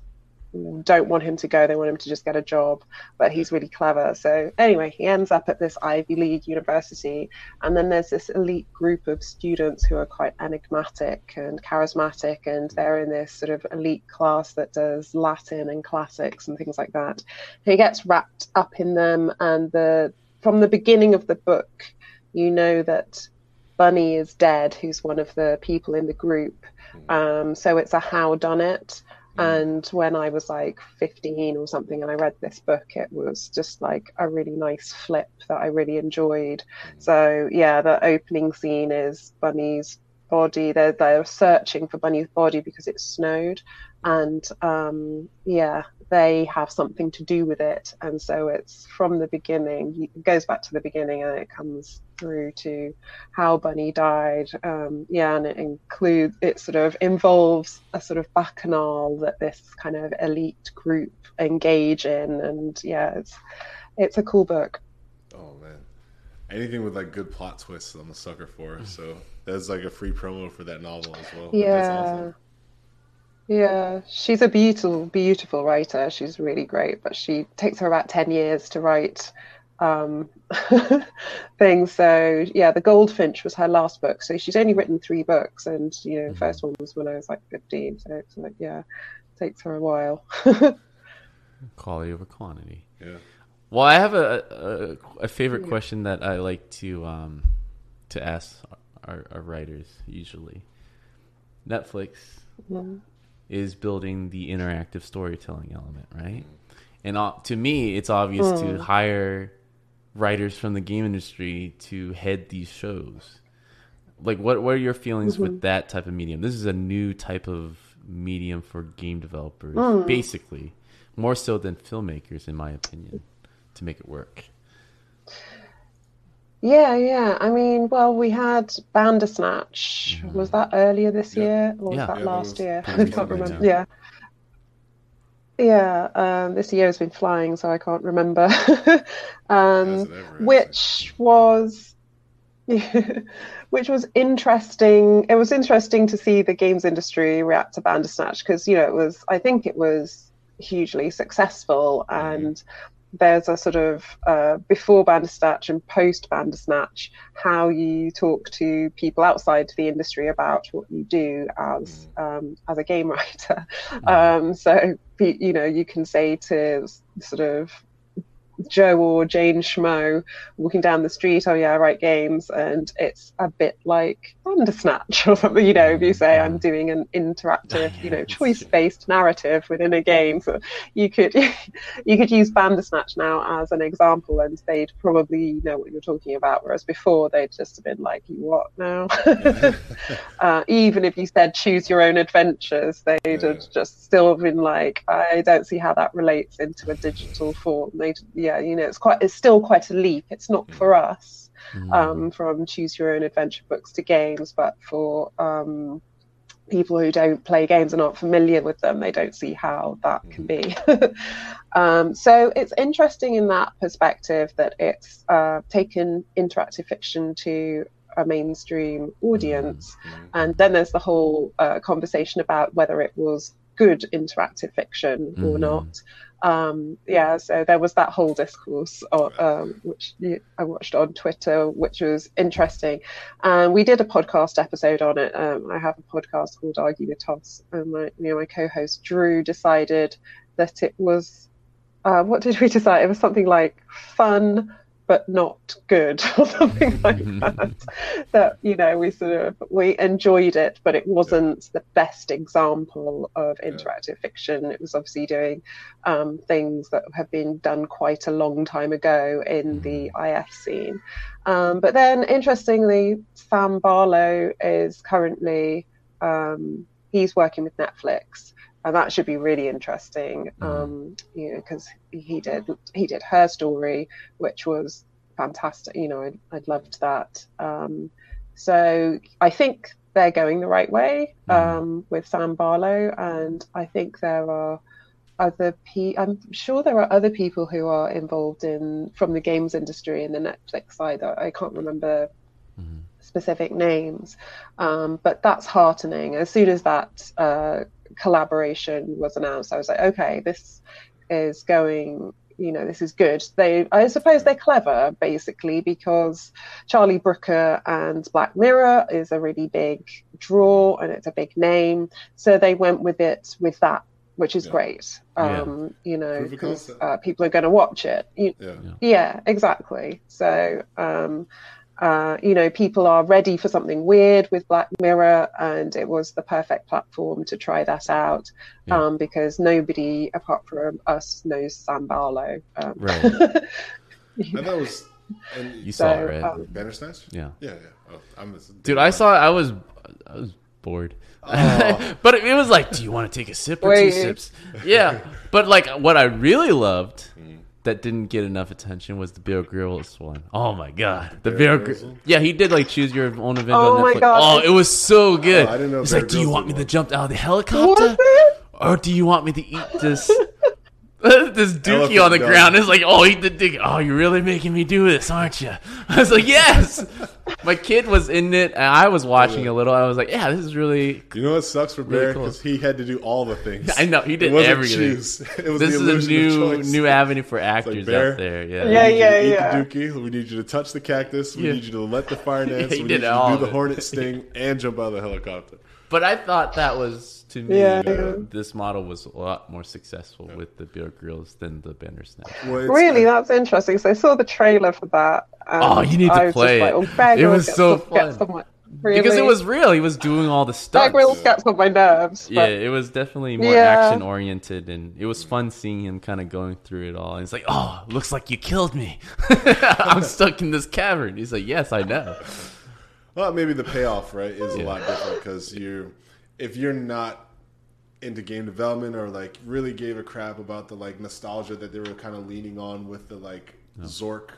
don't want him to go. They want him to just get a job, but he's really clever. So anyway, he ends up at this Ivy League university, and then there's this elite group of students who are quite enigmatic and charismatic, and they're in this sort of elite class that does Latin and classics and things like that. He gets wrapped up in them, and the from the beginning of the book, you know that Bunny is dead, who's one of the people in the group. Hmm. Um, so it's a howdunit. Mm. And when I was like 15 or something and I read this book, it was just like a really nice flip that I really enjoyed. Mm. So, yeah, the opening scene is Bunny's body. They're, they're searching for Bunny's body because it snowed. And um, yeah, they have something to do with it. And so it's from the beginning, it goes back to the beginning and it comes through to how Bunny died. Um, yeah, and it includes, it sort of involves a sort of bacchanal that this kind of elite group engage in. And yeah, it's, it's a cool book. Oh, man. Anything with like good plot twists, I'm a sucker for. So that's like a free promo for that novel as well. Yeah. Yeah, she's a beautiful, beautiful writer. She's really great, but she takes her about 10 years to write um, things. So, yeah, The Goldfinch was her last book. So she's only written three books, and, you know, the mm-hmm. first one was when I was like 15. So it's like, yeah, it takes her a while. Quality over quantity. Yeah. Well, I have a, a, a favorite yeah. question that I like to um, to ask our, our writers usually. Netflix. Mm-hmm is building the interactive storytelling element, right? And uh, to me, it's obvious mm. to hmm. hire writers from the game industry to head these shows. Like, what what are your feelings mm-hmm. with that type of medium? This is a new type of medium for game developers, mm. basically, more so than filmmakers, in my opinion, to make it work. Yeah, yeah. I mean, well, we had Bandersnatch. Mm-hmm. Was that earlier this yeah. year or was that yeah, last was year? I can't remember. Yeah. Yeah, um, this year has been flying, so I can't remember. um, which was, which was interesting. It was interesting to see the games industry react to Bandersnatch because you know it was. I think it was hugely successful, mm-hmm. There's a sort of uh, before Bandersnatch and post Bandersnatch, how you talk to people outside the industry about what you do as mm. um, as a game writer. Mm. Um, so you know you can say to sort of Joe or Jane Schmo walking down the street, oh yeah, I write games, and it's a bit like Bandersnatch or something, you know, if you say I'm doing an interactive, you know, choice-based narrative within a game. So you could you could use Bandersnatch now as an example, and they'd probably know what you're talking about, whereas before they'd just have been like, "You what now? uh, even if you said choose your own adventures, they'd have just still been like, I don't see how that relates into a digital form. They'd yeah, yeah, you know, it's quite it's still quite a leap. It's not for us mm. um, from choose your own adventure books to games, but for um, people who don't play games and aren't familiar with them, they don't see how that can be. um, so it's interesting in that perspective that it's uh, taken interactive fiction to a mainstream audience, mm-hmm. and then there's the whole uh, conversation about whether it was good interactive fiction mm-hmm. or not um, yeah, so there was that whole discourse, um, which I watched on Twitter, which was interesting. And we did a podcast episode on it. Um, I have a podcast called Argue the Toss, and my, you know, my co-host Drew decided that it was, uh, what did we decide? It was something like fun, but not good or something like that. that you know we sort of we enjoyed it, but it wasn't the best example of interactive fiction. It was obviously doing um, things that have been done quite a long time ago in the IF scene. Um, but then, interestingly, Sam Barlow is currently um, he's working with Netflix, and that should be really interesting. Um, you know, because he did he did her story, which was fantastic. You know, I, I loved that. Um, so I think they're going the right way um, with Sam Barlow, and I think there are other pe- I'm sure there are other people who are involved in from the games industry in the Netflix side. that I can't remember specific names, um, but that's heartening. As soon as that uh, collaboration was announced, I was like, okay, this is going. You know, this is good. They, I suppose, they're clever, basically, because Charlie Brooker and Black Mirror is a really big draw and it's a big name. So they went with it with that which is Yeah. great. Yeah. Um, You know, because uh, people are going to watch it. You, Yeah. yeah, exactly. So, um, uh, you know, people are ready for something weird with Black Mirror, and it was the perfect platform to try that out Yeah. um, because nobody apart from us knows Sam Barlow. Um, Right. I thought it was. And You saw So, it, right? um, Bandersnatch? yeah. Yeah, yeah. Oh, I'm Dude, I saw it. I was, I was bored. but it, it was like, do you want to take a sip or Were two sips? Yeah. But like, what I really loved. That didn't get enough attention was the Bear Grylls one. Oh my god, the Bear Bear. Grylls Gr- yeah, he did like choose your own adventure Oh on my God. Oh, it was so good. Oh, I didn't know He's Bear like, do you want me did to jump out of the helicopter, or do you want me to eat this? this dookie on the dung. ground is like, oh, eat the dick. Oh, you're really making me do this, aren't you? I was like, yes. My kid was in it, and I was watching a little. I was like, yeah, this is really. You know what sucks for Really Bear cool. because he had to do all the things. I know he did it wasn't everything. Choose. It was This the is a new new avenue for like, actors Bear, out there. we Yeah, Yeah, need you yeah, eat yeah. the dookie. We need you to touch the cactus. We Yeah. need you to let the fire dance. he we did need you all to do the hornet sting and jump out of the helicopter. But I thought that was to me. Yeah, uh, yeah. This model was a lot more successful with the Bear Grylls than the Bandersnatch. Well, it's- Really, that's interesting. So I saw the trailer for that. and Oh, you need to I was just play like, it. oh, It was so on- fun. on my- really? Because it was real. He was doing all the stuff. Bear. Grylls gets on my nerves. But Yeah, it was definitely more Yeah. action oriented, and it was fun seeing him kind of going through it all. And he's like, "Oh, looks like you killed me. I'm stuck in this cavern." He's like, "Yes, I know." Well, maybe the payoff, right, is Yeah. a lot different because you, if you're not into game development or like really gave a crap about the like nostalgia that they were kind of leaning on with the like Zork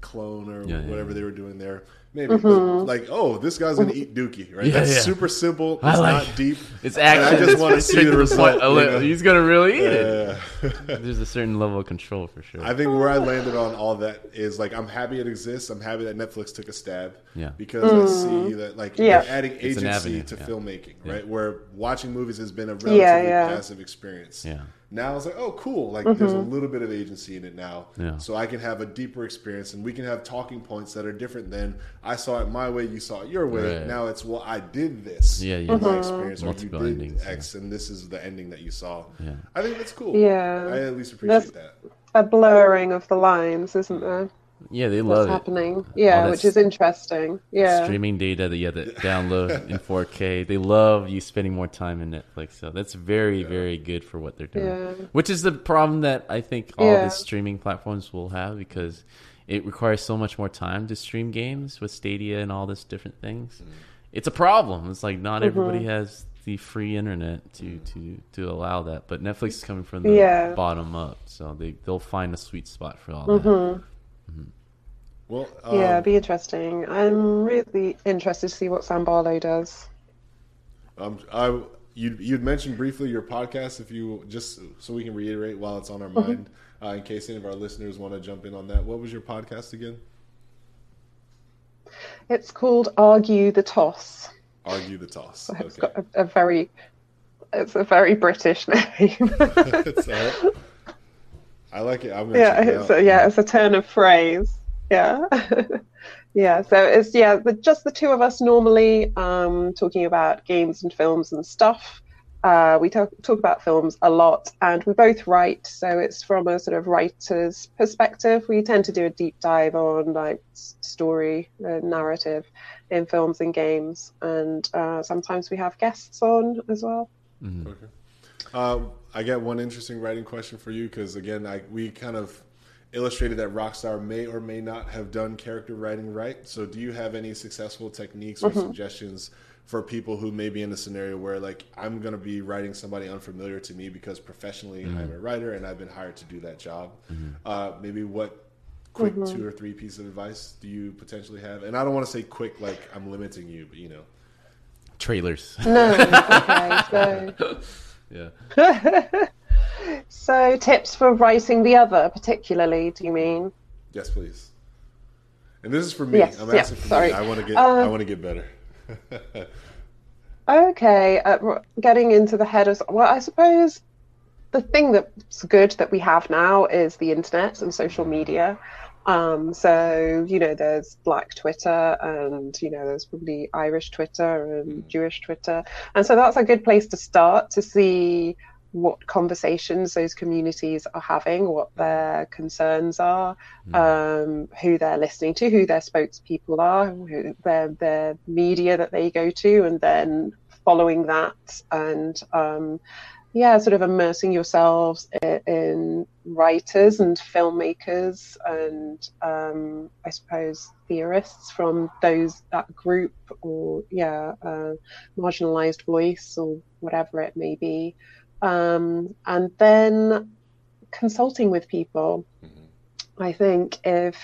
clone or Yeah, yeah, whatever yeah. they were doing there, maybe. But mm-hmm. like, oh, this guy's gonna eat Dookie, right? Yeah, That's yeah. super simple. It's I like not deep. It's And I just want to see the result. point. A you know? He's gonna really eat it. There's a certain level of control for sure. I think where I landed on all that is like I'm happy it exists. I'm happy that Netflix took a stab. Yeah. Because I mm. see that like Yeah. they're adding agency avenue, to yeah. filmmaking, Yeah. right? Where watching movies has been a relatively Yeah, yeah. passive experience. Yeah. Now it's like, oh, cool. Like there's a mm-hmm. little bit of agency in it now. Yeah. So I can have a deeper experience, and we can have talking points that are different than I saw it my way, you saw it your way. Right. Now it's well, I did this. Yeah, in yeah. My mm-hmm. experience, or you did endings, X, and this is the ending that you saw. Yeah. I think that's cool. Yeah. I at least appreciate That's- that. a blurring of the lines, isn't mm-hmm. there? Yeah, they love it. happening? Yeah, which is interesting. Yeah. Streaming data that you have to download in 4K. They love you spending more time in Netflix. So that's very, very good for what they're doing. Yeah. Which is the problem that I think all Yeah. the streaming platforms will have because it requires so much more time to stream games with Stadia and all this different things. It's a problem. It's like not everybody Mm-hmm. has the free internet to, to, to allow that. But Netflix is coming from the Yeah. bottom up. So they, they'll find a sweet spot for all Mm-hmm. that. Well, um, yeah, it'd be interesting. I'm really interested to see what Sam Barlow does. Um, I you you'd mentioned briefly your podcast. If you just so we can reiterate while it's on our mind, uh, in case any of our listeners want to jump in on that. What was your podcast again? It's called Argue the Toss. Argue the toss. It's Okay, got a, a very, it's a very British name. It's all right. I like it. I'm gonna yeah, check it it's a, yeah, it's a turn of phrase. Yeah, yeah. So it's yeah, the, just the two of us normally um, talking about games and films and stuff. uh, we talk, talk about films a lot, and we both write. So it's from a sort of writer's perspective. We tend to do a deep dive on like story, and narrative in films and games, and uh, sometimes we have guests on as well. Mm-hmm. Okay. Uh, I got one interesting writing question for you because again, I, we kind of illustrated that Rockstar may or may not have done character writing right. So, do you have any successful techniques or Mm-hmm. suggestions for people who may be in a scenario where, like, I'm going to be writing somebody unfamiliar to me because professionally I'm a writer and I've been hired to do that job? Uh, maybe what quick Mm-hmm. two or three pieces of advice do you potentially have? And I don't want to say quick like I'm limiting you, but you know. Trailers. No, okay, so. yeah. So, tips for writing the other, particularly, do you mean? Yes, please. And this is for me. Yes, I'm yeah, asking for sorry. me. I want to get. Uh, I want to get better. Okay, uh, getting into the head of. Well, I suppose the thing that's good that we have now is the internet and social media. Um, so, you know, there's Black Twitter and, you know, there's probably Irish Twitter and Jewish Twitter. And so that's a good place to start to see what conversations those communities are having, what their concerns are, um, who they're listening to, who their spokespeople are, who their their media that they go to, and then following that and um, yeah, sort of immersing yourselves in, in writers and filmmakers and um, I suppose theorists from those that group or yeah, uh, marginalized voice or whatever it may be um, and then consulting with people. I think if,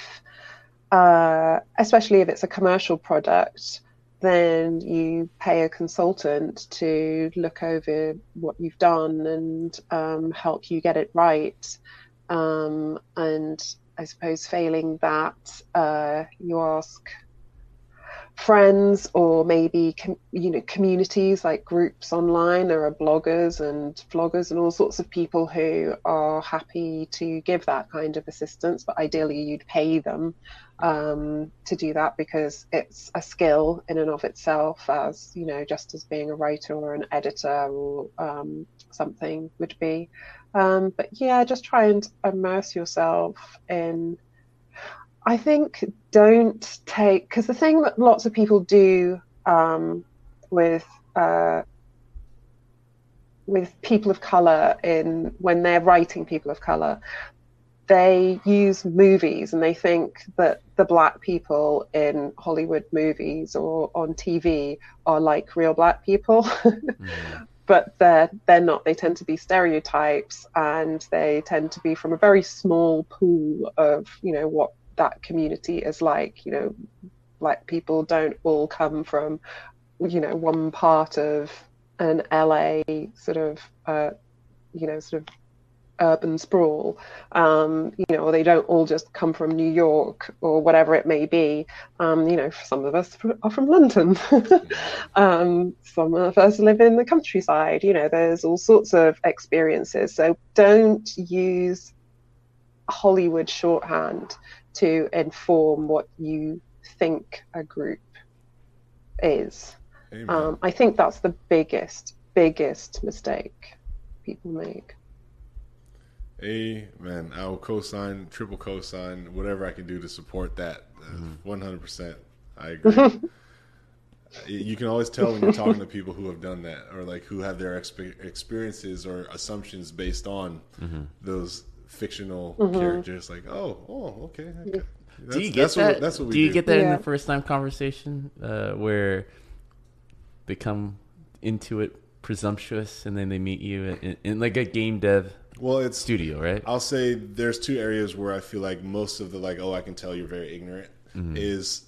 uh, especially if it's a commercial product, then you pay a consultant to look over what you've done and um, help you get it right. Um, and I suppose failing that, uh, you ask friends or maybe com- you know communities like groups online there are bloggers and vloggers and all sorts of people who are happy to give that kind of assistance but ideally you'd pay them um, to do that because it's a skill in and of itself as you know just as being a writer or an editor or um, something would be. Um, but yeah just try and immerse yourself in I think don't take because the thing that lots of people do um, with uh, with people of color in when they're writing people of color, they use movies and they think that the black people in Hollywood movies or on TV are like real black people. but they're they're not. They tend to be stereotypes, and they tend to be from a very small pool of you know what that community is like. You know, black people don't all come from you know one part of an LA sort of uh, you know sort of urban sprawl. Um, you know, or they don't all just come from New York or whatever it may be. Um, you know, some of us are from London. um, some of us live in the countryside. You know, there's all sorts of experiences. So don't use Hollywood shorthand to inform what you think a group is. Um, I think that's the biggest, biggest mistake people make. Amen. I will co-sign, triple co-sign, whatever I can do to support that. Uh, mm-hmm. One hundred percent. I agree. you can always tell when you're talking to people who have done that, or like who have their expe- experiences or assumptions based on mm-hmm. those fictional mm-hmm. characters. Like, oh, oh, okay. That's, do you get that's that? What, that's what we do you do. get that in the first time conversation uh, where they come into it presumptuous and then they meet you in, in like a game dev well, it's studio, right? I'll say there's two areas where I feel like most of the like, oh, I can tell you're very ignorant mm-hmm. is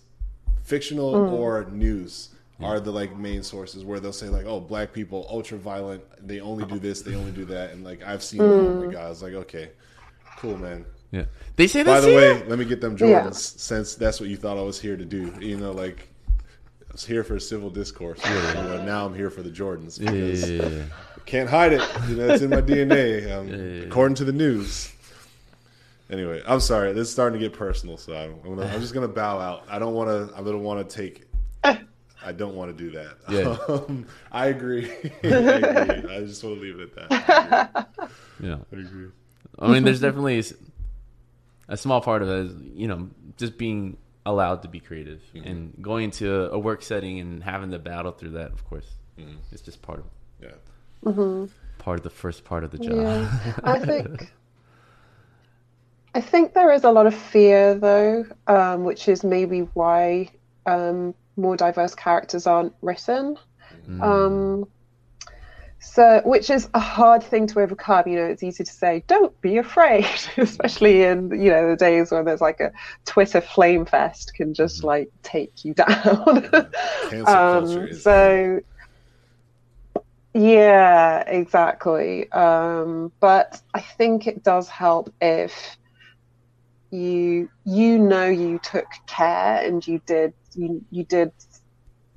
fictional mm. or news are the like main sources where they'll say like, oh, black people ultra violent, they only do this, they only do that, and like I've seen. Oh my mm. god, I was like, okay, cool, man. Yeah, they say this By the to way, you? let me get them Yeah. Jordans since that's what you thought I was here to do. You know, like I was here for civil discourse. You know, now I'm here for the Jordans Yeah, because yeah, yeah, yeah. Can't hide it. You know, it's in my DNA, um, according to the news. Anyway, I'm sorry. This is starting to get personal, so I'm, I'm, gonna, I'm just gonna bow out. I don't want to. I don't want to take I don't want to do that. Yeah. Um, I agree. I agree. I just want to leave it at that. I. Yeah. I agree. I mean, there's definitely a small part of it is, you know, just being allowed to be creative Mm-hmm. and going to a, a work setting and having to battle through that, of course. Mm-hmm. It's just part of It. Yeah. Part of the first part of the job. Yeah, I think. I think there is a lot of fear, though, um, which is maybe why um, more diverse characters aren't written. Um, so, which is a hard thing to overcome. You know, it's easy to say, "Don't be afraid," especially in you know the days when there's like a Twitter flame fest can just like take you down. Cancel culture um, is so yeah exactly. Um, but i think it does help if you you know you took care and you did you, you did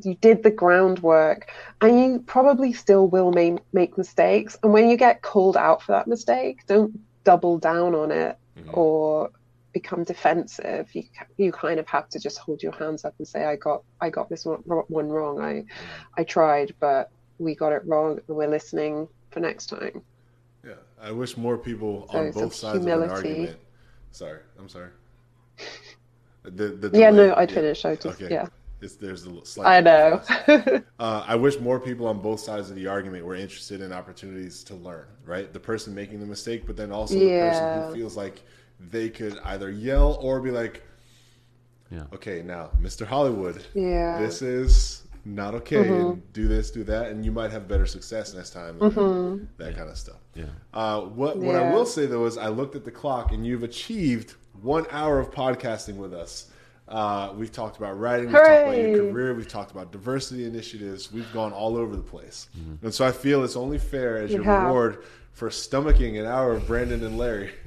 you did the groundwork and you probably still will make, make mistakes. And when you get called out for that mistake don't double down on it Mhm. or become defensive. You you kind of have to just hold your hands up and say i got i got this one, one wrong i i tried but we got it wrong and we're listening for next time Yeah, I wish more people So on both a sides of an argument. Sorry, I'm sorry. The, the yeah no i'd finish i just Okay. yeah It's, there's a slight. i know. Uh, I wish more people on both sides of the argument were interested in opportunities to learn. Right, the person making the mistake, but then also the person who feels like they could either yell or be like, Yeah. "Okay, now, Mr. Hollywood, yeah this is not okay. Mm-hmm. And do this, do that, and you might have better success next time. and That kind of stuff. Yeah. Uh, what what I Mm-hmm. Will say though is I looked at the clock and you've achieved one hour of podcasting with us. Uh, we've talked about writing, we've talked about your career, we've talked about diversity initiatives. We've gone all over the place, and so I feel it's only fair as You your have. reward for stomaching an hour of Brandon and Larry.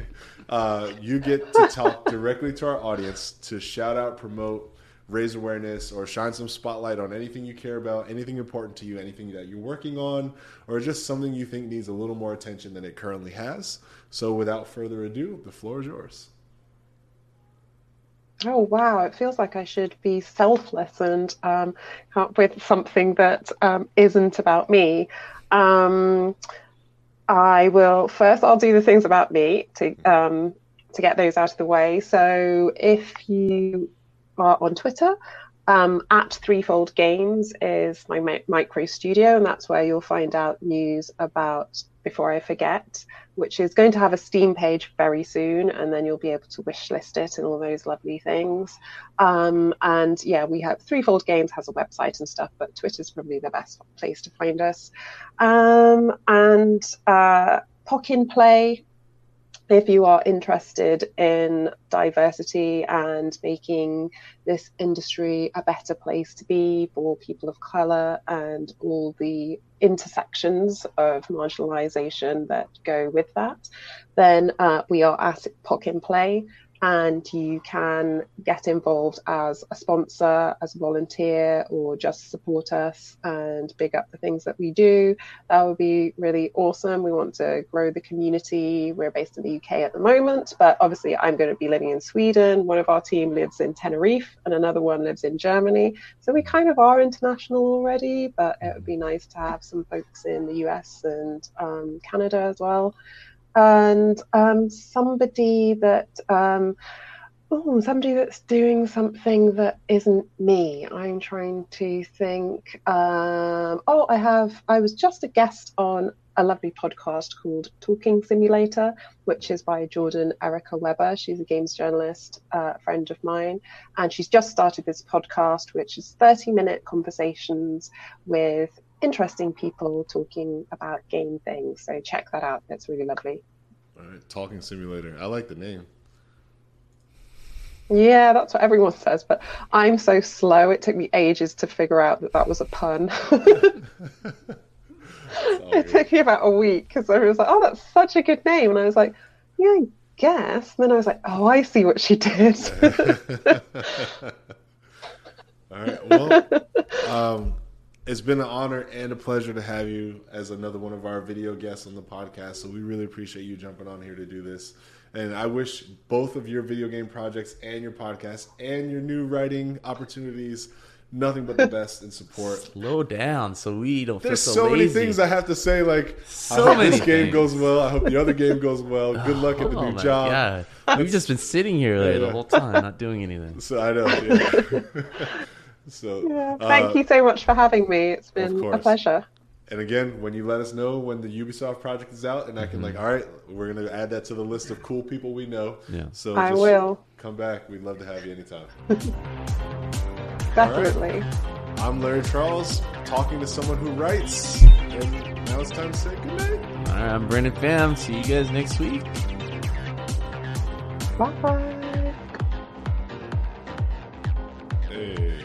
Uh, you get to talk directly to our audience to shout out, promote, raise awareness, or shine some spotlight on anything you care about, anything important to you, anything that you're working on, or just something you think needs a little more attention than it currently has. So, without further ado, the floor is yours. Oh wow! It feels like I should be selfless and um, with something that um, isn't about me. Um, I will first. I'll do the things about me to um, to get those out of the way. So if you are on Twitter, um, at Threefold Games is my mi- micro studio, and that's where you'll find out news about Before I Forget, which is going to have a Steam page very soon, and then you'll be able to wish list it and all those lovely things. Um, and yeah, we have Threefold Games has a website and stuff, but Twitter's probably the best place to find us. Um, and uh, Play if you are interested in diversity and making this industry a better place to be for people of color and all the intersections of marginalization that go with that, then uh, we are at POC in Play. And you can get involved as a sponsor, as a volunteer, or just support us and big up the things that we do that would be really awesome. We want to grow the community. We're based in the UK at the moment, but obviously, I'm going to be living in Sweden. One of our team lives in Tenerife, and another one lives in Germany. So we kind of are international already, but it would be nice to have some folks in the US and um, Canada as well. And um, somebody that um, Oh, somebody that's doing something that isn't me. I'm trying to think. Um, oh, I have. I was just a guest on a lovely podcast called Talking Simulator, which is by Jordan Erica Webber. She's a games journalist, uh, friend of mine, and she's just started this podcast, which is 30 minute conversations with interesting people talking about game things. So check that out. That's really lovely. All right, Talking Simulator. I like the name. Yeah, that's what everyone says, but I'm so slow. It took me ages to figure out that that was a pun. It took me about a week because I was like, "Oh, that's such a good name," and I was like, "Yeah, I guess." And then I was like, "Oh, I see what she did." All right. Well, um, it's been an honor and a pleasure to have you as another one of our video guests on the podcast. So we really appreciate you jumping on here to do this. And I wish both of your video game projects and your podcast and your new writing opportunities nothing but the best in support. Slow down, so we don't. There's feel so, so, many things I have to say. Like, So I hope this game things. goes well. I hope the other game goes well. Good luck at the Oh new job. God. We've just been sitting here like, Yeah. the whole time, not doing anything. So I know. Yeah. So yeah, uh, thank uh, you so much for having me. It's been a pleasure. And again, when you let us know when the Ubisoft project is out, and I can mm-hmm. like, all right, we're gonna add that to the list of cool people we know. Yeah. So I will come back. We'd love to have you anytime. Definitely. Right. I'm Larry Charles, talking to someone who writes, and now it's time to say goodnight. All right, I'm Brandon Pham. See you guys next week. Bye. Hey.